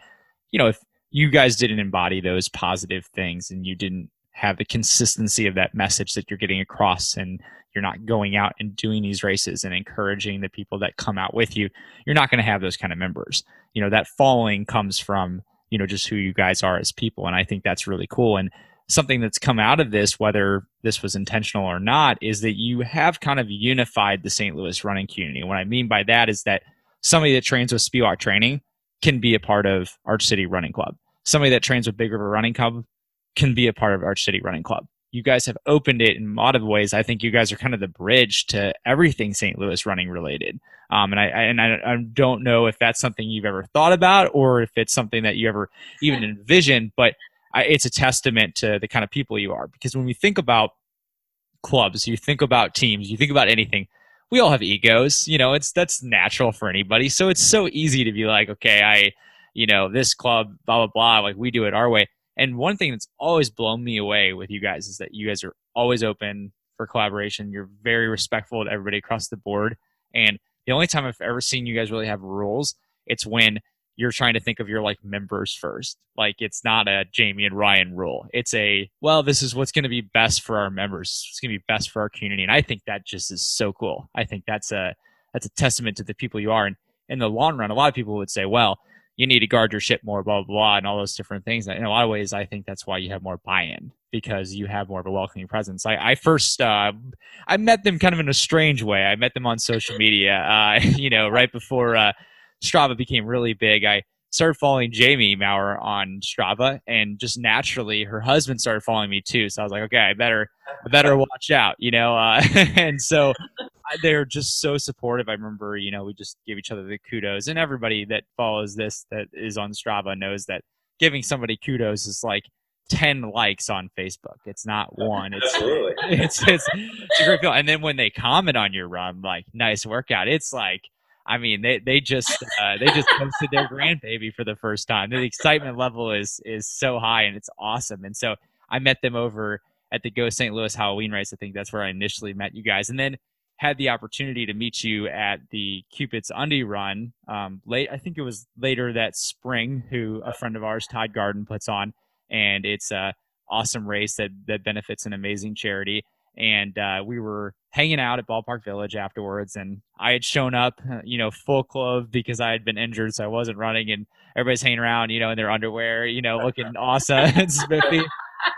you know, if you guys didn't embody those positive things and you didn't have the consistency of that message that you're getting across and you're not going out and doing these races and encouraging the people that come out with you you're not going to have those kind of members you know that following comes from you know just who you guys are as people and i think that's really cool and something that's come out of this, whether this was intentional or not, is that you have kind of unified the St. Louis running community. What I mean by that is that somebody that trains with Spiewak Training can be a part of Arch City Running Club. Somebody that trains with Big River Running Club can be a part of Arch City Running Club. You guys have opened it in a lot of ways. I think you guys are kind of the bridge to everything St. Louis running related. Um, and I, I and I, I, don't know if that's something you've ever thought about or if it's something that you ever even envisioned. But it's a testament to the kind of people you are. Because when we think about clubs, you think about teams, you think about anything, we all have egos. You know, it's that's natural for anybody. So it's so easy to be like, okay, I, you know, this club, blah blah blah, like we do it our way. And one thing that's always blown me away with you guys is that you guys are always open for collaboration. You're very respectful to everybody across the board. And the only time I've ever seen you guys really have rules, it's when you're trying to think of your like members first. Like it's not a Jamie and Ryan rule. It's a well, this is what's going to be best for our members. It's going to be best for our community, and I think that just is so cool. I think that's a that's a testament to the people you are. And in the long run, a lot of people would say, well, you need to guard your ship more, blah blah blah, and all those different things. And in a lot of ways, I think that's why you have more buy-in because you have more of a welcoming presence. I, I first uh, I met them kind of in a strange way. I met them on social media, uh, you know, right before. Uh, Strava became really big, I started following Jamie Maurer on Strava, and just naturally, her husband started following me too. So I was like, okay, I better, I better watch out, you know. Uh, and so they're just so supportive. I remember, you know, we just give each other the kudos, and everybody that follows this that is on Strava knows that giving somebody kudos is like 10 likes on Facebook. It's not one. It's, Absolutely. It's, it's, it's a great feel. And then when they comment on your run, like, nice workout, it's like, I mean, they they just uh, they just posted their grandbaby for the first time. The excitement level is is so high and it's awesome. And so I met them over at the Go St. Louis Halloween race. I think that's where I initially met you guys, and then had the opportunity to meet you at the Cupid's Undie Run. Um, late, I think it was later that spring. Who a friend of ours, Todd Garden, puts on, and it's a awesome race that that benefits an amazing charity and uh, we were hanging out at Ballpark Village afterwards. And I had shown up, uh, you know, full clothes because I had been injured, so I wasn't running. And everybody's hanging around, you know, in their underwear, you know, looking awesome and spiffy.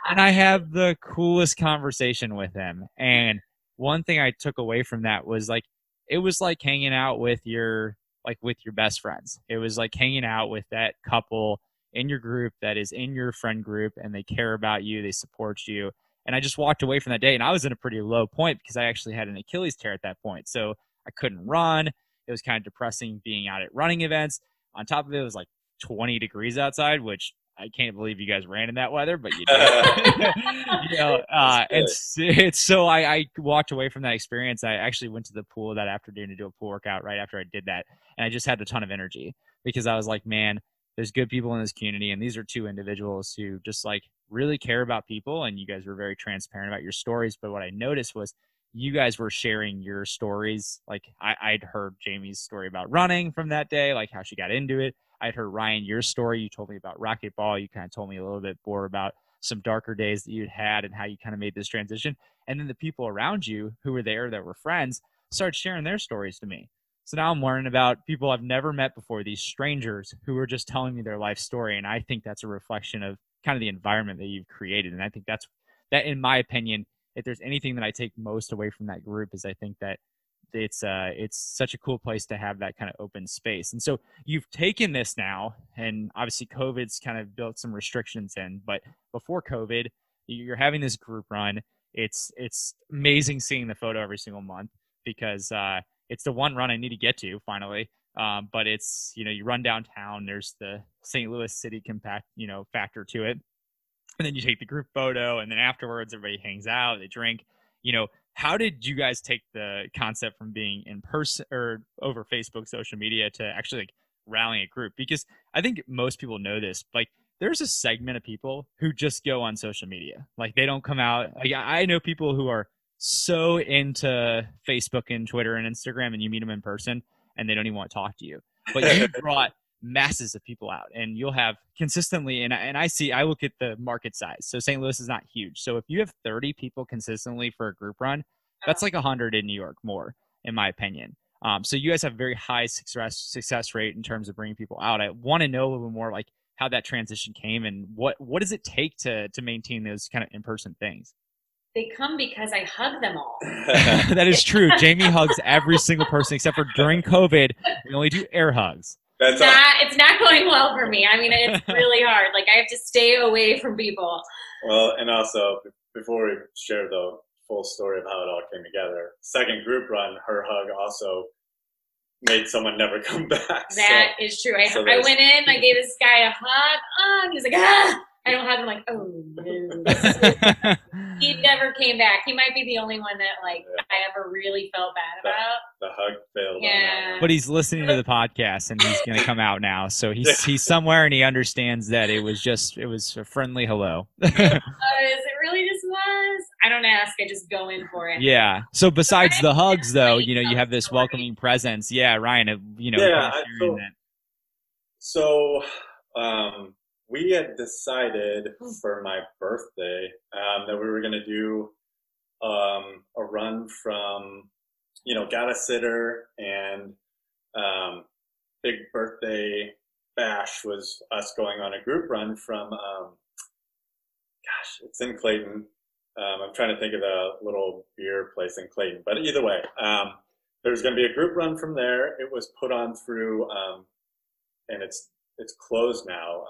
And I have the coolest conversation with him. And one thing I took away from that was like it was like hanging out with your like with your best friends. It was like hanging out with that couple in your group that is in your friend group and they care about you, they support you. And I just walked away from that day and I was in a pretty low point because I actually had an Achilles tear at that point. So I couldn't run. It was kind of depressing being out at running events. On top of it, it was like 20 degrees outside, which I can't believe you guys ran in that weather, but you did. you know, uh, it's it's so I, I walked away from that experience. I actually went to the pool that afternoon to do a pool workout right after I did that, and I just had a ton of energy because I was like, man, there's good people in this community, and these are two individuals who just like really care about people, and you guys were very transparent about your stories. But what I noticed was you guys were sharing your stories. Like I, I'd heard Jamie's story about running from that day, like how she got into it. I'd heard Ryan your story. You told me about racquetball. You kind of told me a little bit more about some darker days that you'd had and how you kind of made this transition. And then the people around you who were there that were friends started sharing their stories to me. So now I'm learning about people I've never met before, these strangers who are just telling me their life story. And I think that's a reflection of kind of the environment that you've created. And I think that's that, in my opinion, if there's anything that I take most away from that group, is I think that it's uh it's such a cool place to have that kind of open space. And so you've taken this now, and obviously COVID's kind of built some restrictions in, but before COVID, you're having this group run. It's it's amazing seeing the photo every single month because uh, it's the one run I need to get to finally. Um, but it's you know you run downtown. There's the St. Louis City compact you know factor to it, and then you take the group photo, and then afterwards everybody hangs out, they drink. You know, how did you guys take the concept from being in person or over Facebook, social media to actually like rallying a group? Because I think most people know this. Like, there's a segment of people who just go on social media. Like, they don't come out. Like, I know people who are so into Facebook and Twitter and Instagram, and you meet them in person, and they don't even want to talk to you. But you brought masses of people out and you'll have consistently and, and i see i look at the market size so st louis is not huge. So if you have 30 people consistently for a group run that's like 100 in new york more in my opinion. Um, so you guys have very high success success rate in terms of bringing people out. I want to know a little bit more like how that transition came and what what does it take to to maintain those kind of in-person things they come because I hug them all. that is true. Jamie hugs every single person except for during COVID. We only do air hugs. That's not, it's not going well for me. I mean, it's really hard. Like I have to stay away from people. Well, and also before we share the full story of how it all came together, second group run, her hug also made someone never come back. That so, is true. I, so I went in, I gave this guy a hug, oh, and he was like, ah, I don't hug him like, oh no. He never came back. He might be the only one that like yeah. I ever really felt bad about. The, the hug failed. Yeah. But he's listening to the podcast and he's gonna come out now. So he's yeah. he's somewhere and he understands that it was just it was a friendly hello. it was. It really just was. I don't ask. I just go in for it. Yeah. So besides the hugs, though, you know, you have this welcoming presence. Yeah, Ryan. You know. Yeah. So, so um, we had decided for my birthday um, that we were going to do um, a run from, you know, got a sitter and um, big birthday bash was us going on a group run from, um, gosh, it's in Clayton. Um, I'm trying to think of the little beer place in Clayton, but either way, um, there's going to be a group run from there. It was put on through, and it's it's closed now.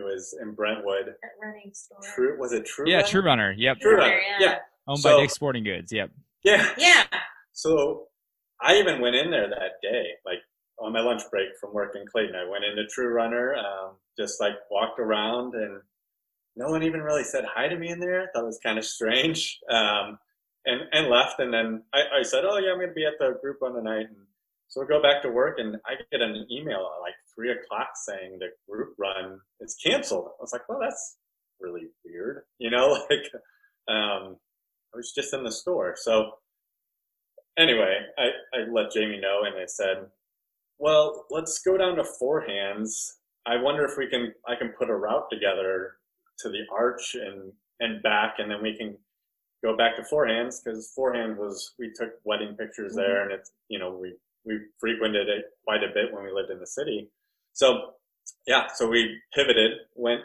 It was in Brentwood. That running store. True, was it True? Yeah, Runner? True Runner. Yep. True Runner. Yeah. yeah. Owned so, by Dick's Sporting Goods. Yep. Yeah. Yeah. So I even went in there that day, like on my lunch break from work in Clayton. I went into True Runner, um, just like walked around, and no one even really said hi to me in there. I thought it was kind of strange. Um, and and left, and then I, I said, "Oh yeah, I'm going to be at the group run tonight." And so we go back to work, and I get an email like three o'clock saying the group run is canceled. I was like, well, that's really weird, you know, like um, I was just in the store. So anyway, I, I let Jamie know, and I said, well, let's go down to four hands. I wonder if we can I can put a route together to the arch and and back, and then we can go back to four hands because four hands was we took wedding pictures mm-hmm. there, and it's you know we we frequented it quite a bit when we lived in the city. So yeah, so we pivoted, went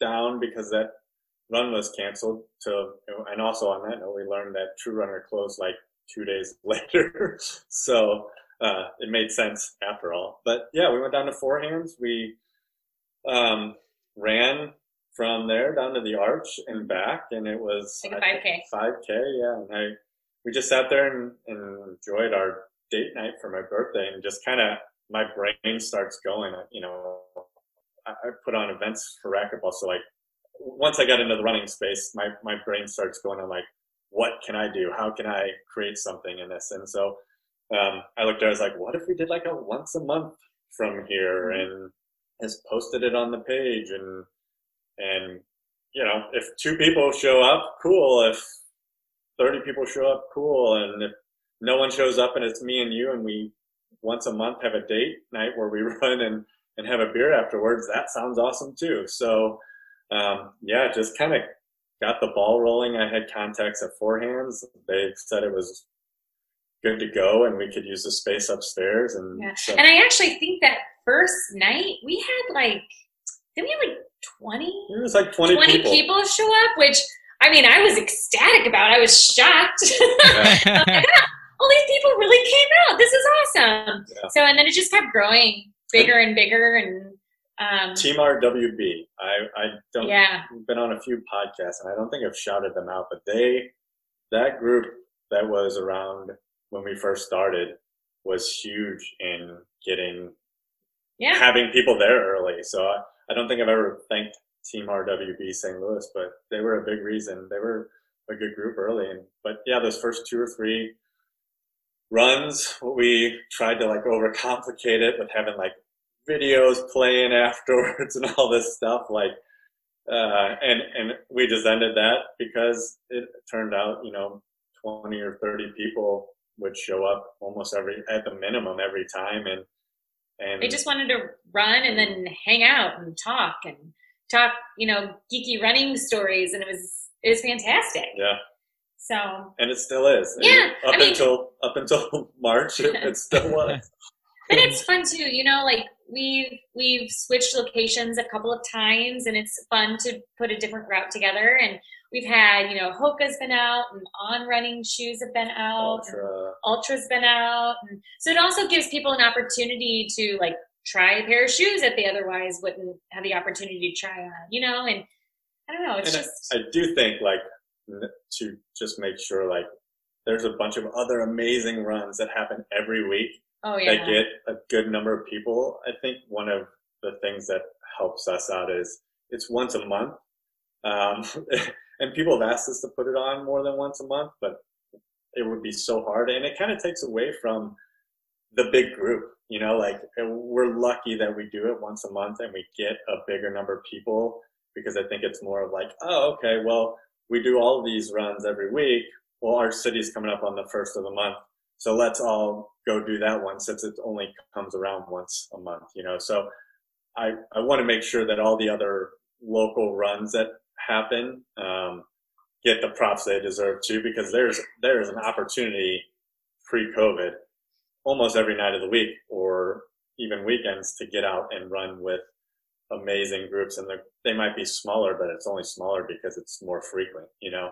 down because that run was canceled to, and also on that note, we learned that True Runner closed like two days later. so uh, it made sense after all. But yeah, we went down to Four Hands. We um, ran from there down to the arch and back, and it was like a five k. Five k, yeah. And I we just sat there and, and enjoyed our date night for my birthday, and just kind of my brain starts going. You know, I, I put on events for racquetball, so like once I got into the running space, my my brain starts going. I'm like, what can I do? How can I create something in this? And so um, I looked at it, I was like, what if we did like a once a month from here mm-hmm. and has posted it on the page and and you know if two people show up cool if 30 people show up cool and if no one shows up and it's me and you and we once a month have a date night where we run and and have a beer afterwards that sounds awesome too so um, yeah just kind of got the ball rolling i had contacts at four hands they said it was good to go and we could use the space upstairs and yeah. So. and i actually think that first night we had like did we have like 20 it was like 20, 20 people. people show up which i mean i was ecstatic about i was shocked like, all these people really came out this is awesome yeah. so and then it just kept growing bigger and bigger and um, Team RWB. I, I don't. Yeah. Been on a few podcasts, and I don't think I've shouted them out, but they, that group that was around when we first started was huge in getting yeah. having people there early. So I, I don't think I've ever thanked Team RWB St. Louis, but they were a big reason. They were a good group early. And but yeah, those first two or three runs, we tried to like overcomplicate it with having like videos playing afterwards and all this stuff. Like uh, and and we just ended that because it turned out, you know, 20 or 30 people would show up almost every at the minimum every time and and they just wanted to run and then hang out and talk and talk you know geeky running stories and it was it was fantastic yeah so and it still is yeah up I mean, until up until march it, it still was and it's fun too you know like we've we've switched locations a couple of times and it's fun to put a different route together and we've had, you know, Hoka's been out and on running shoes have been out. Altra. Altra's been out. And so it also gives people an opportunity to like try a pair of shoes that they otherwise wouldn't have the opportunity to try on, you know, and I don't know, it's and just I, I do think like to just make sure like there's a bunch of other amazing runs that happen every week oh, yeah. that get a good number of people. I think one of the things that helps us out is it's once a month. Um, and people have asked us to put it on more than once a month, but it would be so hard, and it kind of takes away from the big group. You know, like we're lucky that we do it once a month and we get a bigger number of people because I think it's more of like, oh, okay, well, we do all these runs every week. Well, Arch City's coming up on the first of the month, so let's all go do that one since it only comes around once a month. You know, so I I want to make sure that all the other local runs that happen um, get the props they deserve too, because there's there's an opportunity pre-COVID almost every night of the week or even weekends to get out and run with amazing groups and they might be smaller but it's only smaller because it's more frequent you know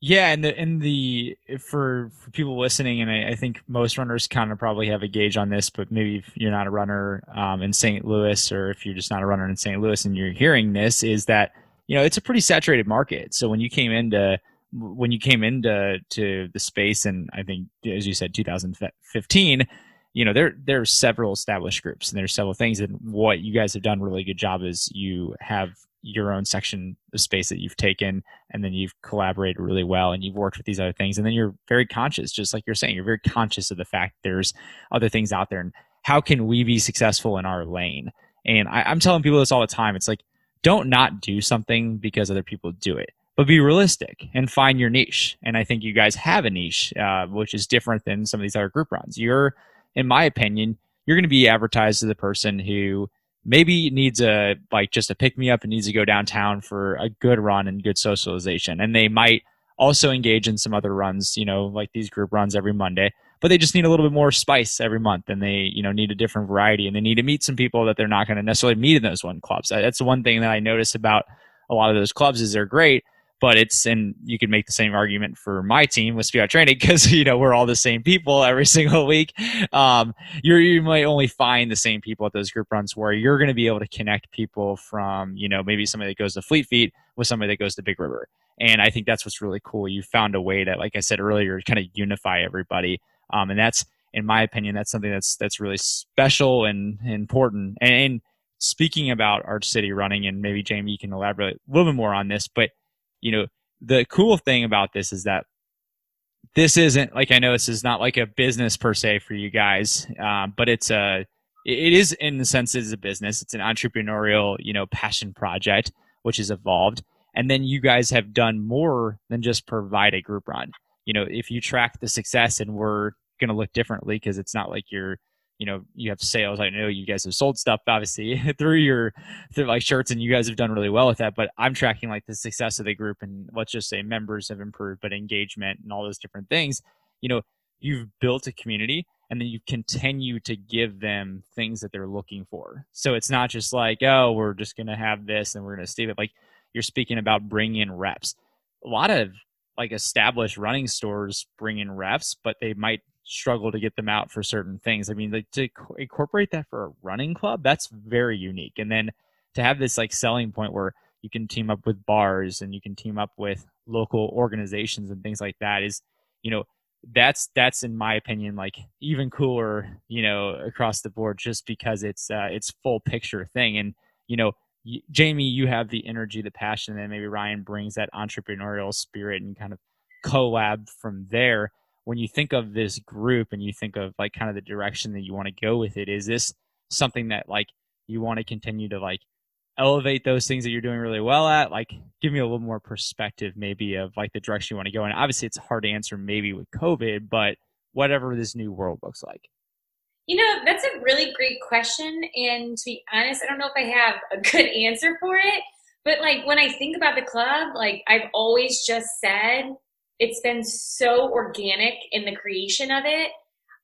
yeah and the and the for for people listening and I, I, think most runners kind of probably have a gauge on this but maybe if you're not a runner um, in st louis or if you're just not a runner in st louis and you're hearing this is that you know, it's a pretty saturated market. So when you came into when you came into to the space, and I think as you said, 2015, you know, there there are several established groups and there's several things. And what you guys have done really good job is you have your own section of space that you've taken and then you've collaborated really well and you've worked with these other things. And then you're very conscious just like you're saying you're very conscious of the fact there's other things out there and how can we be successful in our lane? And I, i'm telling people this all the time. It's like don't not do something because other people do it but be realistic and find your niche. And i think you guys have a niche uh, which is different than some of these other group runs. You're in my opinion you're going to be advertised to the person who maybe needs a like just a pick me up and needs to go downtown for a good run and good socialization. And they might also engage in some other runs you know like these group runs every monday but they just need a little bit more spice every month and they you know need a different variety and they need to meet some people that they're not going to necessarily meet in those one clubs. That's the one thing that i notice about a lot of those clubs is they're great but it's and you could make the same argument for my team with speed training because you know we're all the same people every single week. Um, you you might only find the same people at those group runs where you're going to be able to connect people from you know maybe somebody that goes to fleet feet with somebody that goes to big river. And i think that's what's really cool. You found a way to like i said earlier kind of unify everybody. Um, and that's in my opinion that's something that's that's really special and, important. And, and speaking about arch city running and maybe jamie you can elaborate a little bit more on this but you know, the cool thing about this is that this isn't like I know this is not like a business per se for you guys, um, but it's a it is in the sense it is a business. It's an entrepreneurial, you know, passion project which has evolved. And then you guys have done more than just provide a group run. You know, if you track the success and we're going to look differently because it's not like you're you know you have sales. I know you guys have sold stuff obviously through your through like shirts and you guys have done really well with that but i'm tracking like the success of the group and let's just say members have improved but engagement and all those different things. You know you've built a community and then you continue to give them things that they're looking for. So it's not just like oh we're just to have this and we're to stay it. Like you're speaking about bringing in reps. A lot of like established running stores bring in reps but they might struggle to get them out for certain things. I mean, like to incorporate that for a running club, that's very unique. And then to have this like selling point where you can team up with bars and you can team up with local organizations and things like that is, you know, that's that's in my opinion like even cooler, you know, across the board just because it's uh it's full picture thing and you know, Jamie, you have the energy, the passion, and maybe Ryan brings that entrepreneurial spirit and kind of collab from there when you think of this group and you think of like kind of the direction that you want to go with it, is this something that like you want to continue to like elevate those things that you're doing really well at? Like, give me a little more perspective, maybe, of like the direction you want to go. And obviously, it's hard to answer maybe with COVID, but whatever this new world looks like. You know, that's a really great question. And to be honest, I don't know if I have a good answer for it. But like when I think about the club, like I've always just said, it's been so organic in the creation of it.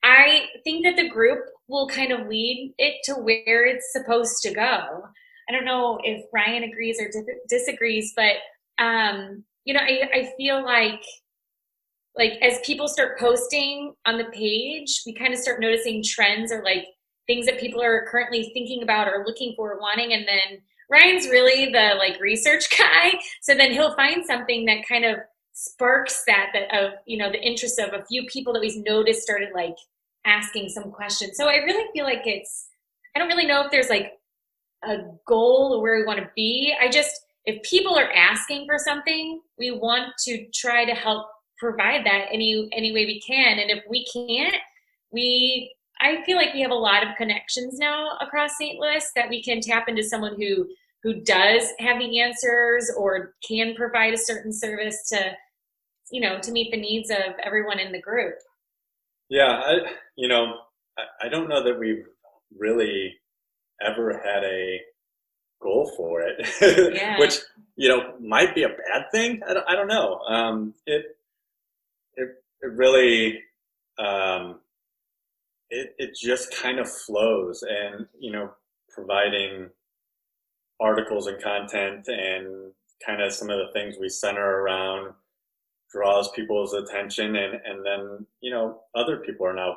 I think that the group will kind of lead it to where it's supposed to go. I don't know if Ryan agrees or disagrees, but um, you know, I, I feel like like as people start posting on the page, we kind of start noticing trends or like things that people are currently thinking about or looking for, wanting, and then Ryan's really the like research guy. So then he'll find something that kind of sparks that that of you know the interest of a few people that we've noticed started like asking some questions. So i really feel like it's i don't really know if there's like a goal or where we want to be. I just if people are asking for something we want to try to help provide that any any way we can. And if we can't we i feel like we have a lot of connections now across st louis that we can tap into someone who who does have the answers or can provide a certain service to you know, to meet the needs of everyone in the group. Yeah, I, you know, I, I don't know that we've really ever had a goal for it, yeah. which you know might be a bad thing. I don't, I don't know. Um, it it it really um, it it just kind of flows, and you know, providing articles and content and kind of some of the things we center around draws people's attention and and then you know other people are now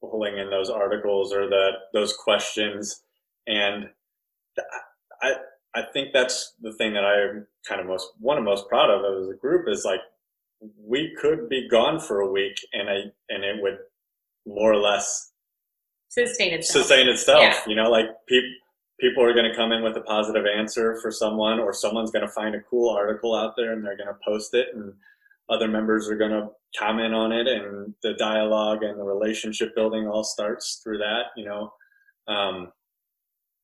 pulling in those articles or the those questions and i i think that's the thing that i'm kind of most one of most proud of as a group is like we could be gone for a week and i and it would more or less sustain itself sustain itself yeah. you know like people people are going to come in with a positive answer for someone or someone's going to find a cool article out there and they're going to post it and other members are going to comment on it and the dialogue and the relationship building all starts through that you know? Um,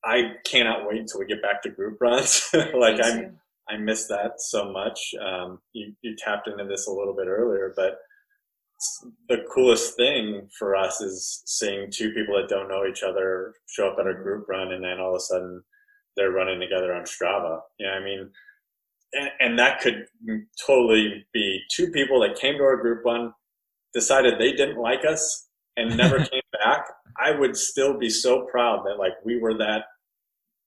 i cannot wait until we get back to group runs. Like i i miss that so much. Um, you, you tapped into this a little bit earlier but the coolest thing for us is seeing two people that don't know each other show up at a group run and then all of a sudden they're running together on strava. Yeah i mean and, and that could totally be two people that came to our group one, decided they didn't like us, and never came back. I would still be so proud that like we were that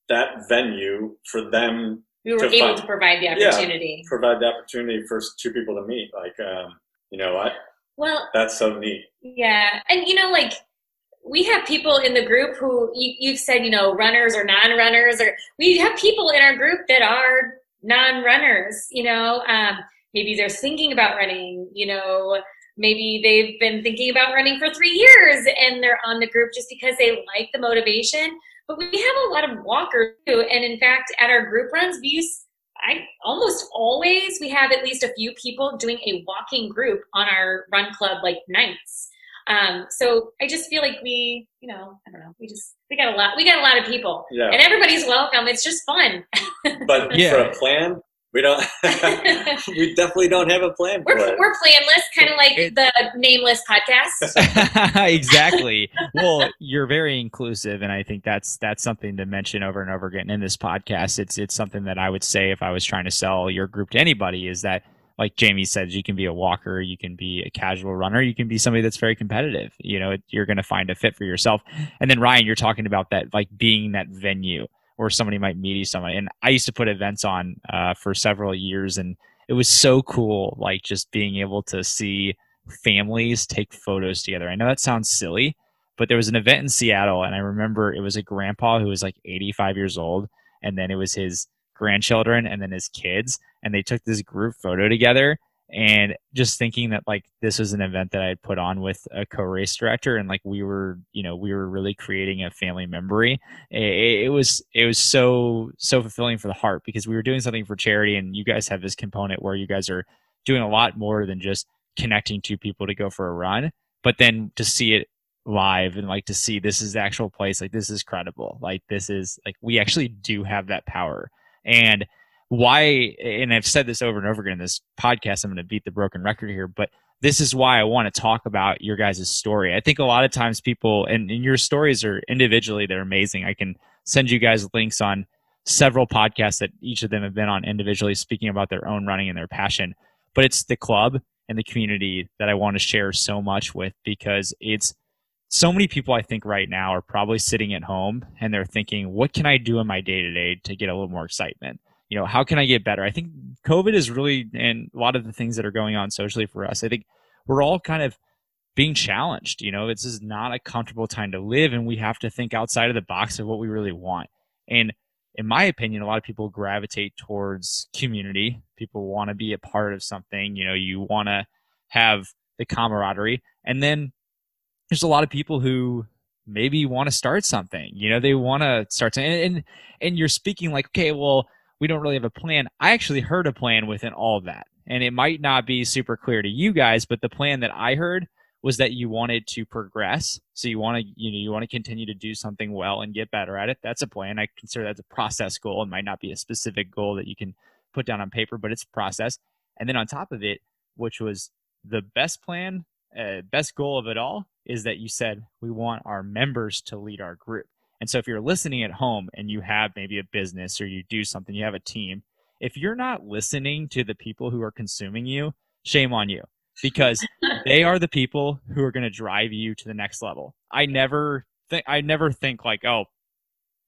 that venue for them we were To able find- to provide the Yeah. opportunity. provide the opportunity for two people to meet. Like, um, you know what? Well, That's so neat. Yeah, and you know, like we have people in the group who you, you've said, you know, runners or non-runners, or we have people in our group that are non-runners. You know, um, maybe they're thinking about running. You know, maybe they've been thinking about running for three years, and they're on the group just because they like the motivation. But we have a lot of walkers too, and in fact, at our group runs, we use I almost always we have at least a few people doing a walking group on our run club like nights. Um, so I just feel like we, you know, I don't know, we just we got a lot we got a lot of people. Yeah. And everybody's welcome. It's just fun. But Yeah. for a plan, we don't. we definitely don't have a plan. We're, it. we're planless, kind of like It- the nameless podcast. exactly. Well, you're very inclusive, and I think that's that's something to mention over and over again in this podcast. It's it's something that I would say if I was trying to sell your group to anybody is that, like Jamie said, you can be a walker, you can be a casual runner, you can be somebody that's very competitive. You know, you're going to find a fit for yourself. And then Ryan, you're talking about that, like being that venue where somebody might meet you somebody. And I used to put events on uh, for several years, and it was so cool, like just being able to see families take photos together. I know that sounds silly, but there was an event in Seattle, and I remember it was a grandpa who was like 85 years old, and then it was his grandchildren and then his kids, and they took this group photo together. And just thinking that like this was an event that I had put on with a co-race director, and like we were, you know, we were really creating a family memory. It, it was it was so so fulfilling for the heart because we were doing something for charity, and you guys have this component where you guys are doing a lot more than just connecting two people to go for a run, but then to see it live and like to see this is the actual place, like this is credible. Like this is like we actually do have that power. And why and I've said this over and over again in this podcast, I'm gonna beat the broken record here, but this is why I want to talk about your guys' story. I think a lot of times people and, and your stories are individually they're amazing. I can send you guys links on several podcasts that each of them have been on individually speaking about their own running and their passion. But it's the club and the community that I want to share so much with because it's so many people I think right now are probably sitting at home and they're thinking, what can I do in my day to day to get a little more excitement? You know, how can I get better? I think COVID is really, and a lot of the things that are going on socially for us, I think we're all kind of being challenged. You know, this is not a comfortable time to live, and we have to think outside of the box of what we really want. And in my opinion, a lot of people gravitate towards community. People want to be a part of something. You know, you want to have the camaraderie. And then there's a lot of people who maybe want to start something. You know, they want to start something. And, and, and you're speaking like, okay, well, we don't really have a plan. I actually heard a plan within all of that. And it might not be super clear to you guys, but the plan that I heard was that you wanted to progress. So you want to, you know, you want to continue to do something well and get better at it. That's a plan. I consider that's a process goal. It might not be a specific goal that you can put down on paper, but it's a process. And then on top of it, which was the best plan, uh, best goal of it all, is that you said we want our members to lead our group. And so if you're listening at home and you have maybe a business or you do something, you have a team, if you're not listening to the people who are consuming you, shame on you because they are the people who are going to drive you to the next level. I never think I never think like, oh,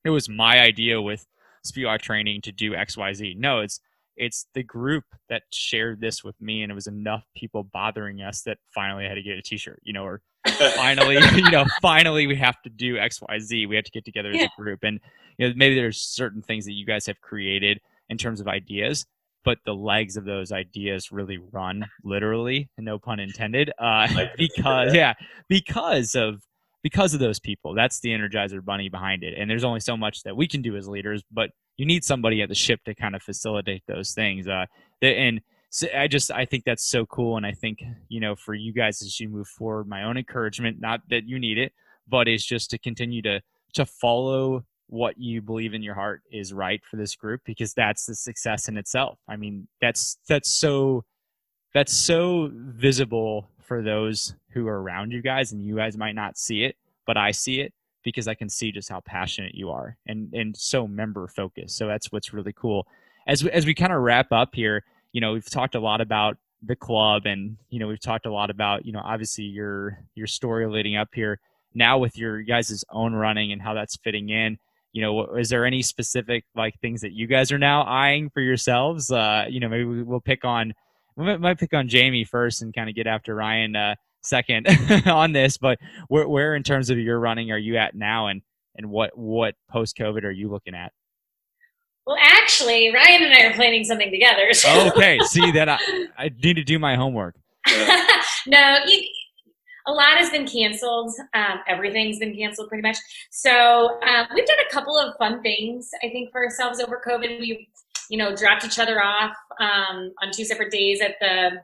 it was my idea with Spiewak training to do XYZ. No, it's it's the group that shared this with me and it was enough people bothering us that finally I had to get a t-shirt, you know, or finally, you know, finally we have to do XYZ. We have to get together as a group. And you know, maybe there's certain things that you guys have created in terms of ideas, but the legs of those ideas really run literally, no pun intended. Uh because yeah, because of because of those people. That's the energizer bunny behind it. And there's only so much that we can do as leaders, but you need somebody at the ship to kind of facilitate those things. Uh and so I just I think that's so cool, and I think you know for you guys as you move forward, my own encouragement, not that you need it, but is just to continue to to follow what you believe in your heart is right for this group because that's the success in itself. I mean, that's that's so that's so visible for those who are around you guys, and you guys might not see it, but I see it because I can see just how passionate you are and and so member focused. So that's what's really cool. As we, as we kind of wrap up here, you know, we've talked a lot about the club and you know we've talked a lot about you know obviously your your story leading up here now with your guys' own running and how that's fitting in you know, is there any specific like things that you guys are now eyeing for yourselves? Uh, you know, maybe we'll pick on we might, pick on Jamie first and kind of get after Ryan uh, second on this. But where, where in terms of your running are you at now, and and what what post COVID are you looking at? Well, actually, Ryan and I are planning something together. So. Okay, see that I, I need to do my homework. no, you, a lot has been canceled. Um, everything's been canceled pretty much. So um, we've done a couple of fun things, I think, for ourselves over COVID. We, you know, dropped each other off um, on two separate days at the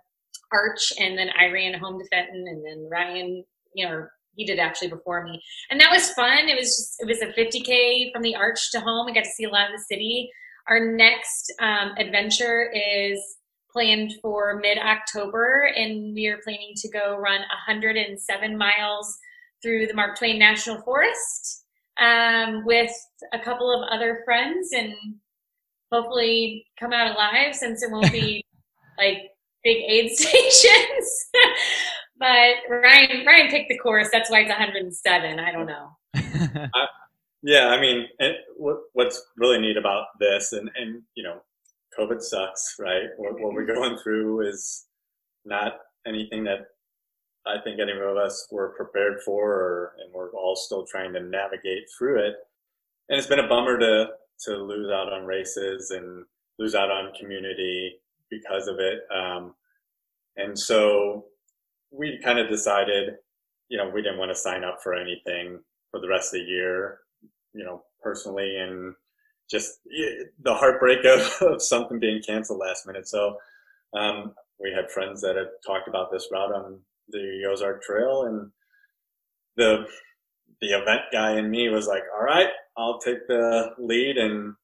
Arch, and then I ran home to Fenton, and then Ryan, you know, he did actually before me, and that was fun. It was just it was a 50k from the Arch to home. I got to see a lot of the city. Our next um, adventure is planned for mid October, and we are planning to go run 107 miles through the Mark Twain National Forest um, with a couple of other friends, and hopefully come out alive since it won't be like big aid stations. but Ryan Ryan picked the course. That's why it's 107. I don't know. uh, yeah, I mean, what, what's really neat about this, and and you know, COVID sucks, right? What, what, we're going through is not anything that I think any of us were prepared for, or, and we're all still trying to navigate through it. And it's been a bummer to to lose out on races and lose out on community because of it. Um, and so we kind of decided, you know, we didn't want to sign up for anything for the rest of the year, you know, personally, and just the heartbreak of, of something being canceled last minute. So um, we had friends that had talked about this route on the Ozark Trail, and the the event guy in me was like, "All right, I'll take the lead and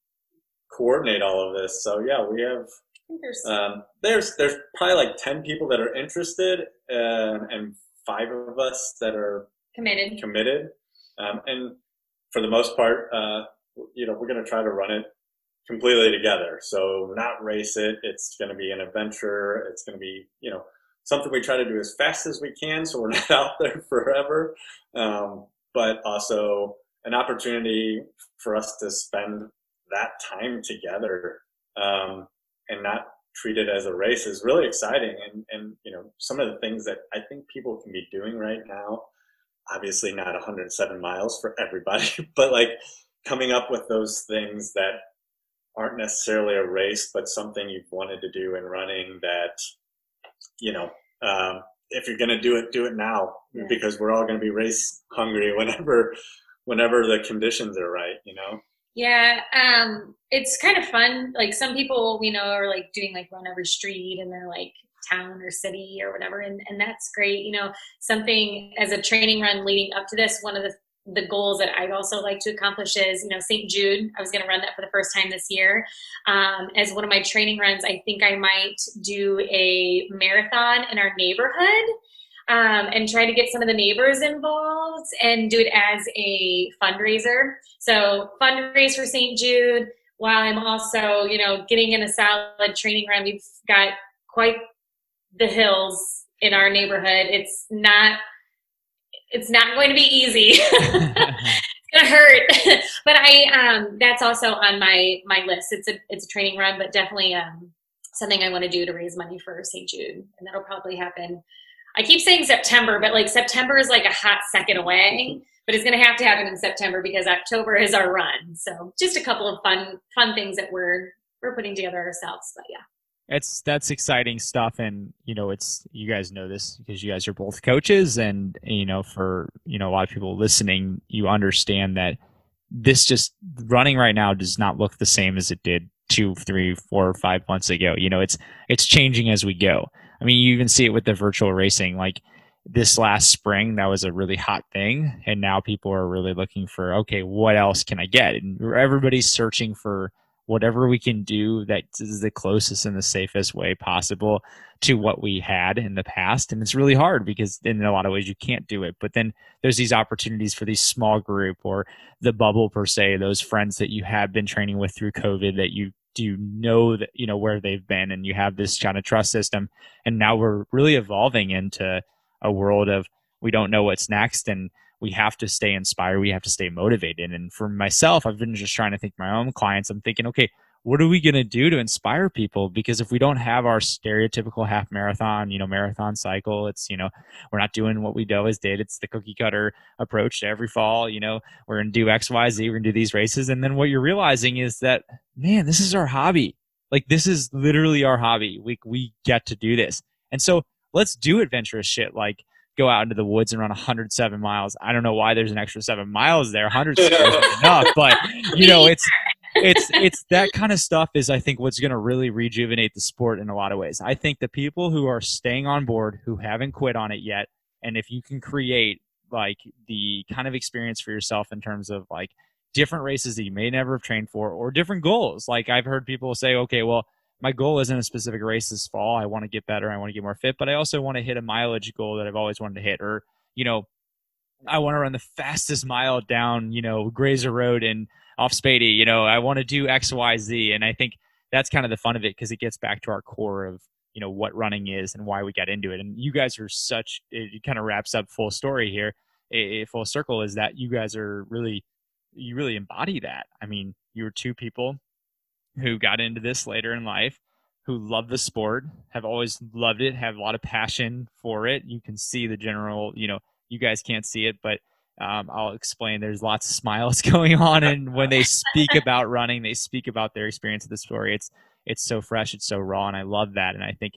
coordinate all of this." So yeah, we have there's, um, there's there's probably like ten people that are interested, and, and five of us that are committed. Committed, um, and for the most part, uh, you know, we're going to try to run it completely together. So not race it. It's going to be an adventure. It's going to be you know something we try to do as fast as we can, so we're not out there forever. Um, but also an opportunity for us to spend that time together um, and not treat it as a race is really exciting. And, and, you know, some of the things that I think people can be doing right now, obviously not 107 miles for everybody, but like coming up with those things that aren't necessarily a race, but something you've wanted to do in running that, you know, um, if you're going to do it, do it now yeah. because we're all going to be race hungry whenever, whenever the conditions are right, you know? Yeah, um, it's kind of fun. Like some people we know are like doing like run every street and they're like town or city or whatever, and, and that's great. You know, something as a training run leading up to this, one of the the goals that I'd also like to accomplish is, you know, St. Jude. I was going to run that for the first time this year. Um, as one of my training runs, I think I might do a marathon in our neighborhood um, and try to get some of the neighbors involved and do it as a fundraiser. So fundraise for St. Jude while I'm also, you know, getting in a solid training run. We've got quite the hills in our neighborhood. It's not it's not going to be easy. it's gonna hurt. but I um that's also on my my list. It's a it's a training run, but definitely um something I want to do to raise money for St. Jude. And that'll probably happen I keep saying September, but like September is like a hot second away. Mm-hmm. But it's going to have to happen in September because October is our run. So just a couple of fun fun things that we're we're putting together ourselves. But yeah it's that's exciting stuff and you know it's you guys know this because you guys are both coaches and you know for you know a lot of people listening you understand that this just running right now does not look the same as it did two three four five months ago you know it's it's changing as we go I mean, you even see it with the virtual racing. Like this last spring, that was a really hot thing, and now people are really looking for okay, what else can I get? And everybody's searching for whatever we can do that is the closest and the safest way possible to what we had in the past and it's really hard because in a lot of ways you can't do it but then there's these opportunities for these small group or the bubble per se those friends that you have been training with through covid that you do you know that you know where they've been and you have this kind of trust system and now we're really evolving into a world of we don't know what's next and we have to stay inspired. We have to stay motivated. And for myself, I've been just trying to think my own clients. I'm thinking, okay, what are we going to do to inspire people? Because if we don't have our stereotypical half marathon, you know, marathon cycle, it's, you know, we're not doing what we always did. It's the cookie cutter approach to every fall, you know, we're going to do X, Y, Z, we're going to do these races. And then what you're realizing is that, man, this is our hobby. Like this is literally our hobby. We, we get to do this. And so let's do adventurous shit like go out into the woods and run 107 miles. I don't know why there's an extra seven miles there. 100 is enough, but you know, it's it's it's that kind of stuff is I think what's going to really rejuvenate the sport in a lot of ways. I think the people who are staying on board who haven't quit on it yet, and if you can create like the kind of experience for yourself in terms of like different races that you may never have trained for or different goals. Like I've heard people say, okay, well, my goal isn't a specific race this fall. I want to get better. I want to get more fit, but I also want to hit a mileage goal that I've always wanted to hit. Or, you know, I want to run the fastest mile down, you know, Grazer Road and off Spady, You know, I want to do X, Y, Z. And I think that's kind of the fun of it because it gets back to our core of, you know, what running is and why we got into it. And you guys are such, it kind of wraps up full story here. A, full circle is that you guys are really, you really embody that. I mean, you were two people who got into this later in life, who love the sport, have always loved it, have a lot of passion for it. You can see the general, you know, you guys can't see it, but um, I'll explain. There's lots of smiles going on, and when they speak about running, they speak about their experience of the story. It's it's so fresh, it's so raw, and I love that. And I think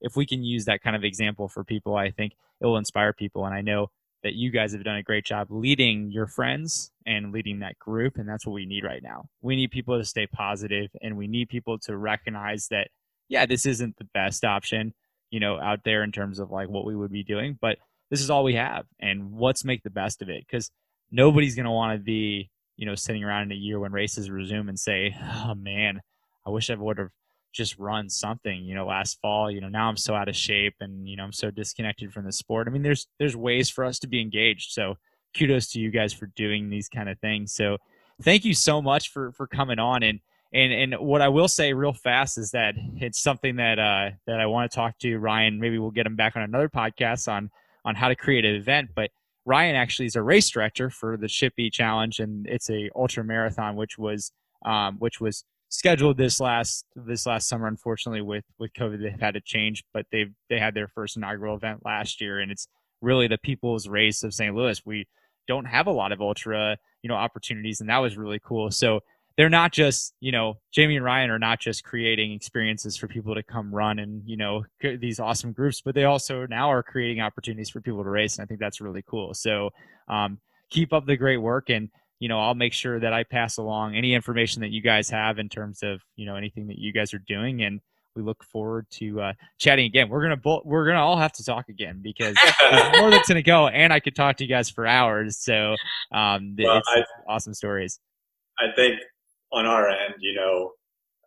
if we can use that kind of example for people, I think it will inspire people. And I know that you guys have done a great job leading your friends and leading that group. And that's what we need right now. We need people to stay positive and we need people to recognize that, yeah, this isn't the best option, you know, out there in terms of like what we would be doing, but this is all we have and let's make the best of it? Because nobody's going to want to be, you know, sitting around in a year when races resume and say, oh man, I wish I would have just run something you know last fall. You know now i'm so out of shape and you know i'm so disconnected from the sport. I mean there's there's ways for us to be engaged so kudos to you guys for doing these kind of things. So thank you so much for for coming on and and and what i will say real fast is that it's something that uh that i want to talk to ryan. Maybe we'll get him back on another podcast on on how to create an event but ryan actually is a race director for the shippy challenge and it's a ultra marathon which was um which was scheduled this last this last summer. Unfortunately, with with COVID, they've had to change, but they they had their first inaugural event last year, and it's really the people's race of St. Louis. We don't have a lot of ultra you know opportunities, and that was really cool. So they're not just you know Jamie and Ryan are not just creating experiences for people to come run and you know these awesome groups, but they also now are creating opportunities for people to race, and I think that's really cool. So um, keep up the great work and you know, I'll make sure that I pass along any information that you guys have in terms of, you know, anything that you guys are doing. And we look forward to uh, chatting again. We're gonna bo- we're gonna all have to talk again because there's more that's gonna go, and I could talk to you guys for hours. So um, well, it's, I, it's awesome stories. I think on our end, you know,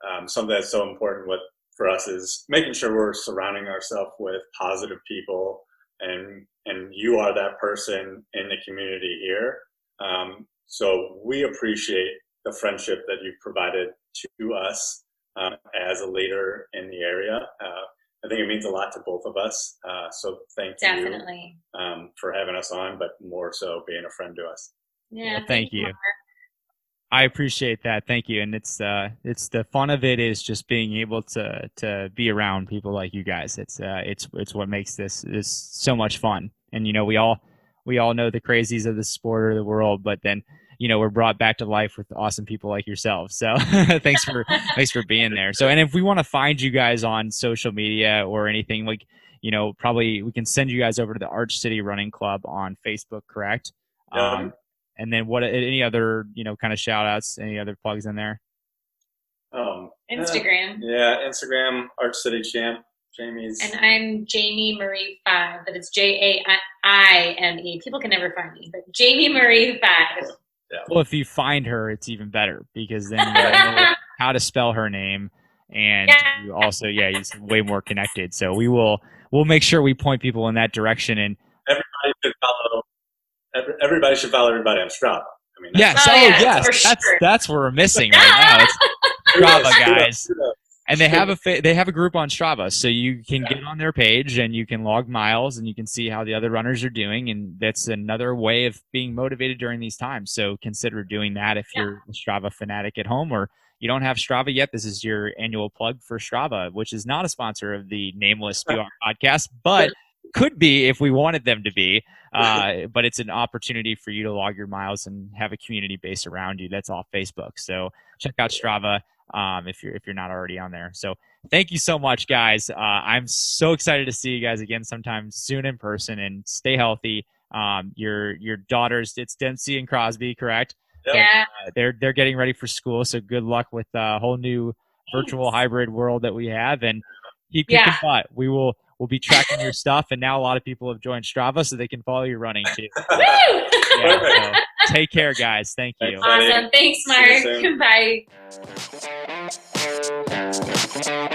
um, something that's so important with for us is making sure we're surrounding ourselves with positive people, and and you are that person in the community here. Um, so we appreciate the friendship that you've provided to us uh, as a leader in the area. Uh, I think it means a lot to both of us. Uh, so thank Definitely. you um, for having us on, but more so being a friend to us. Yeah, well, thank, you. I appreciate that. Thank you. And it's uh it's the fun of it is just being able to to be around people like you guys. It's uh it's it's what makes this this so much fun. And you know, we all we all know the crazies of the sport or the world, but then you know we're brought back to life with awesome people like yourself. So thanks for thanks for being there. So and if we want to find you guys on social media or anything like you know probably we can send you guys over to the Arch City Running Club on Facebook, correct? Yeah. Um, and then what any other you know kind of shout outs, any other plugs in there? Um, Instagram. Uh, yeah, Instagram Arch City Champ. Jamie's. And I'm Jamie Marie Five, but it's J A I M E. People can never find me, but Jamie Marie Five. Yeah. Well, if you find her, it's even better because then you know how to spell her name, and yeah. you also, yeah, he's way more connected. So we will, we'll make sure we point people in that direction. And everybody should follow. Everybody should follow everybody on Strava. I mean, yes, oh, oh yes, that's sure. that's what we're missing right now. It's Strava, guys. and they have a fa- they have a group on Strava, so you can get on their page and you can log miles and you can see how the other runners are doing, and that's another way of being motivated during these times. So consider doing that if Yeah. you're a Strava fanatic at home or you don't have Strava yet. This is your annual plug for Strava, which is not a sponsor of the Nameless PR podcast, but could be if we wanted them to be. Uh, but it's an opportunity for you to log your miles and have a community base around you that's off Facebook. So check out Strava um, if you're if you're not already on there. So thank you so much, guys. Uh, I'm so excited to see you guys again sometime soon in person. And stay healthy. Um, your your daughters, it's Dempsey and Crosby, correct? Yeah. Uh, they're they're getting ready for school. So good luck with the whole new virtual hybrid world that we have, and keep kicking Yeah. butt. We will will be tracking your stuff. And now a lot of people have joined Strava so they can follow your running too. yeah, so take care, guys. Thank you. Awesome. Thanks, Mark. Bye.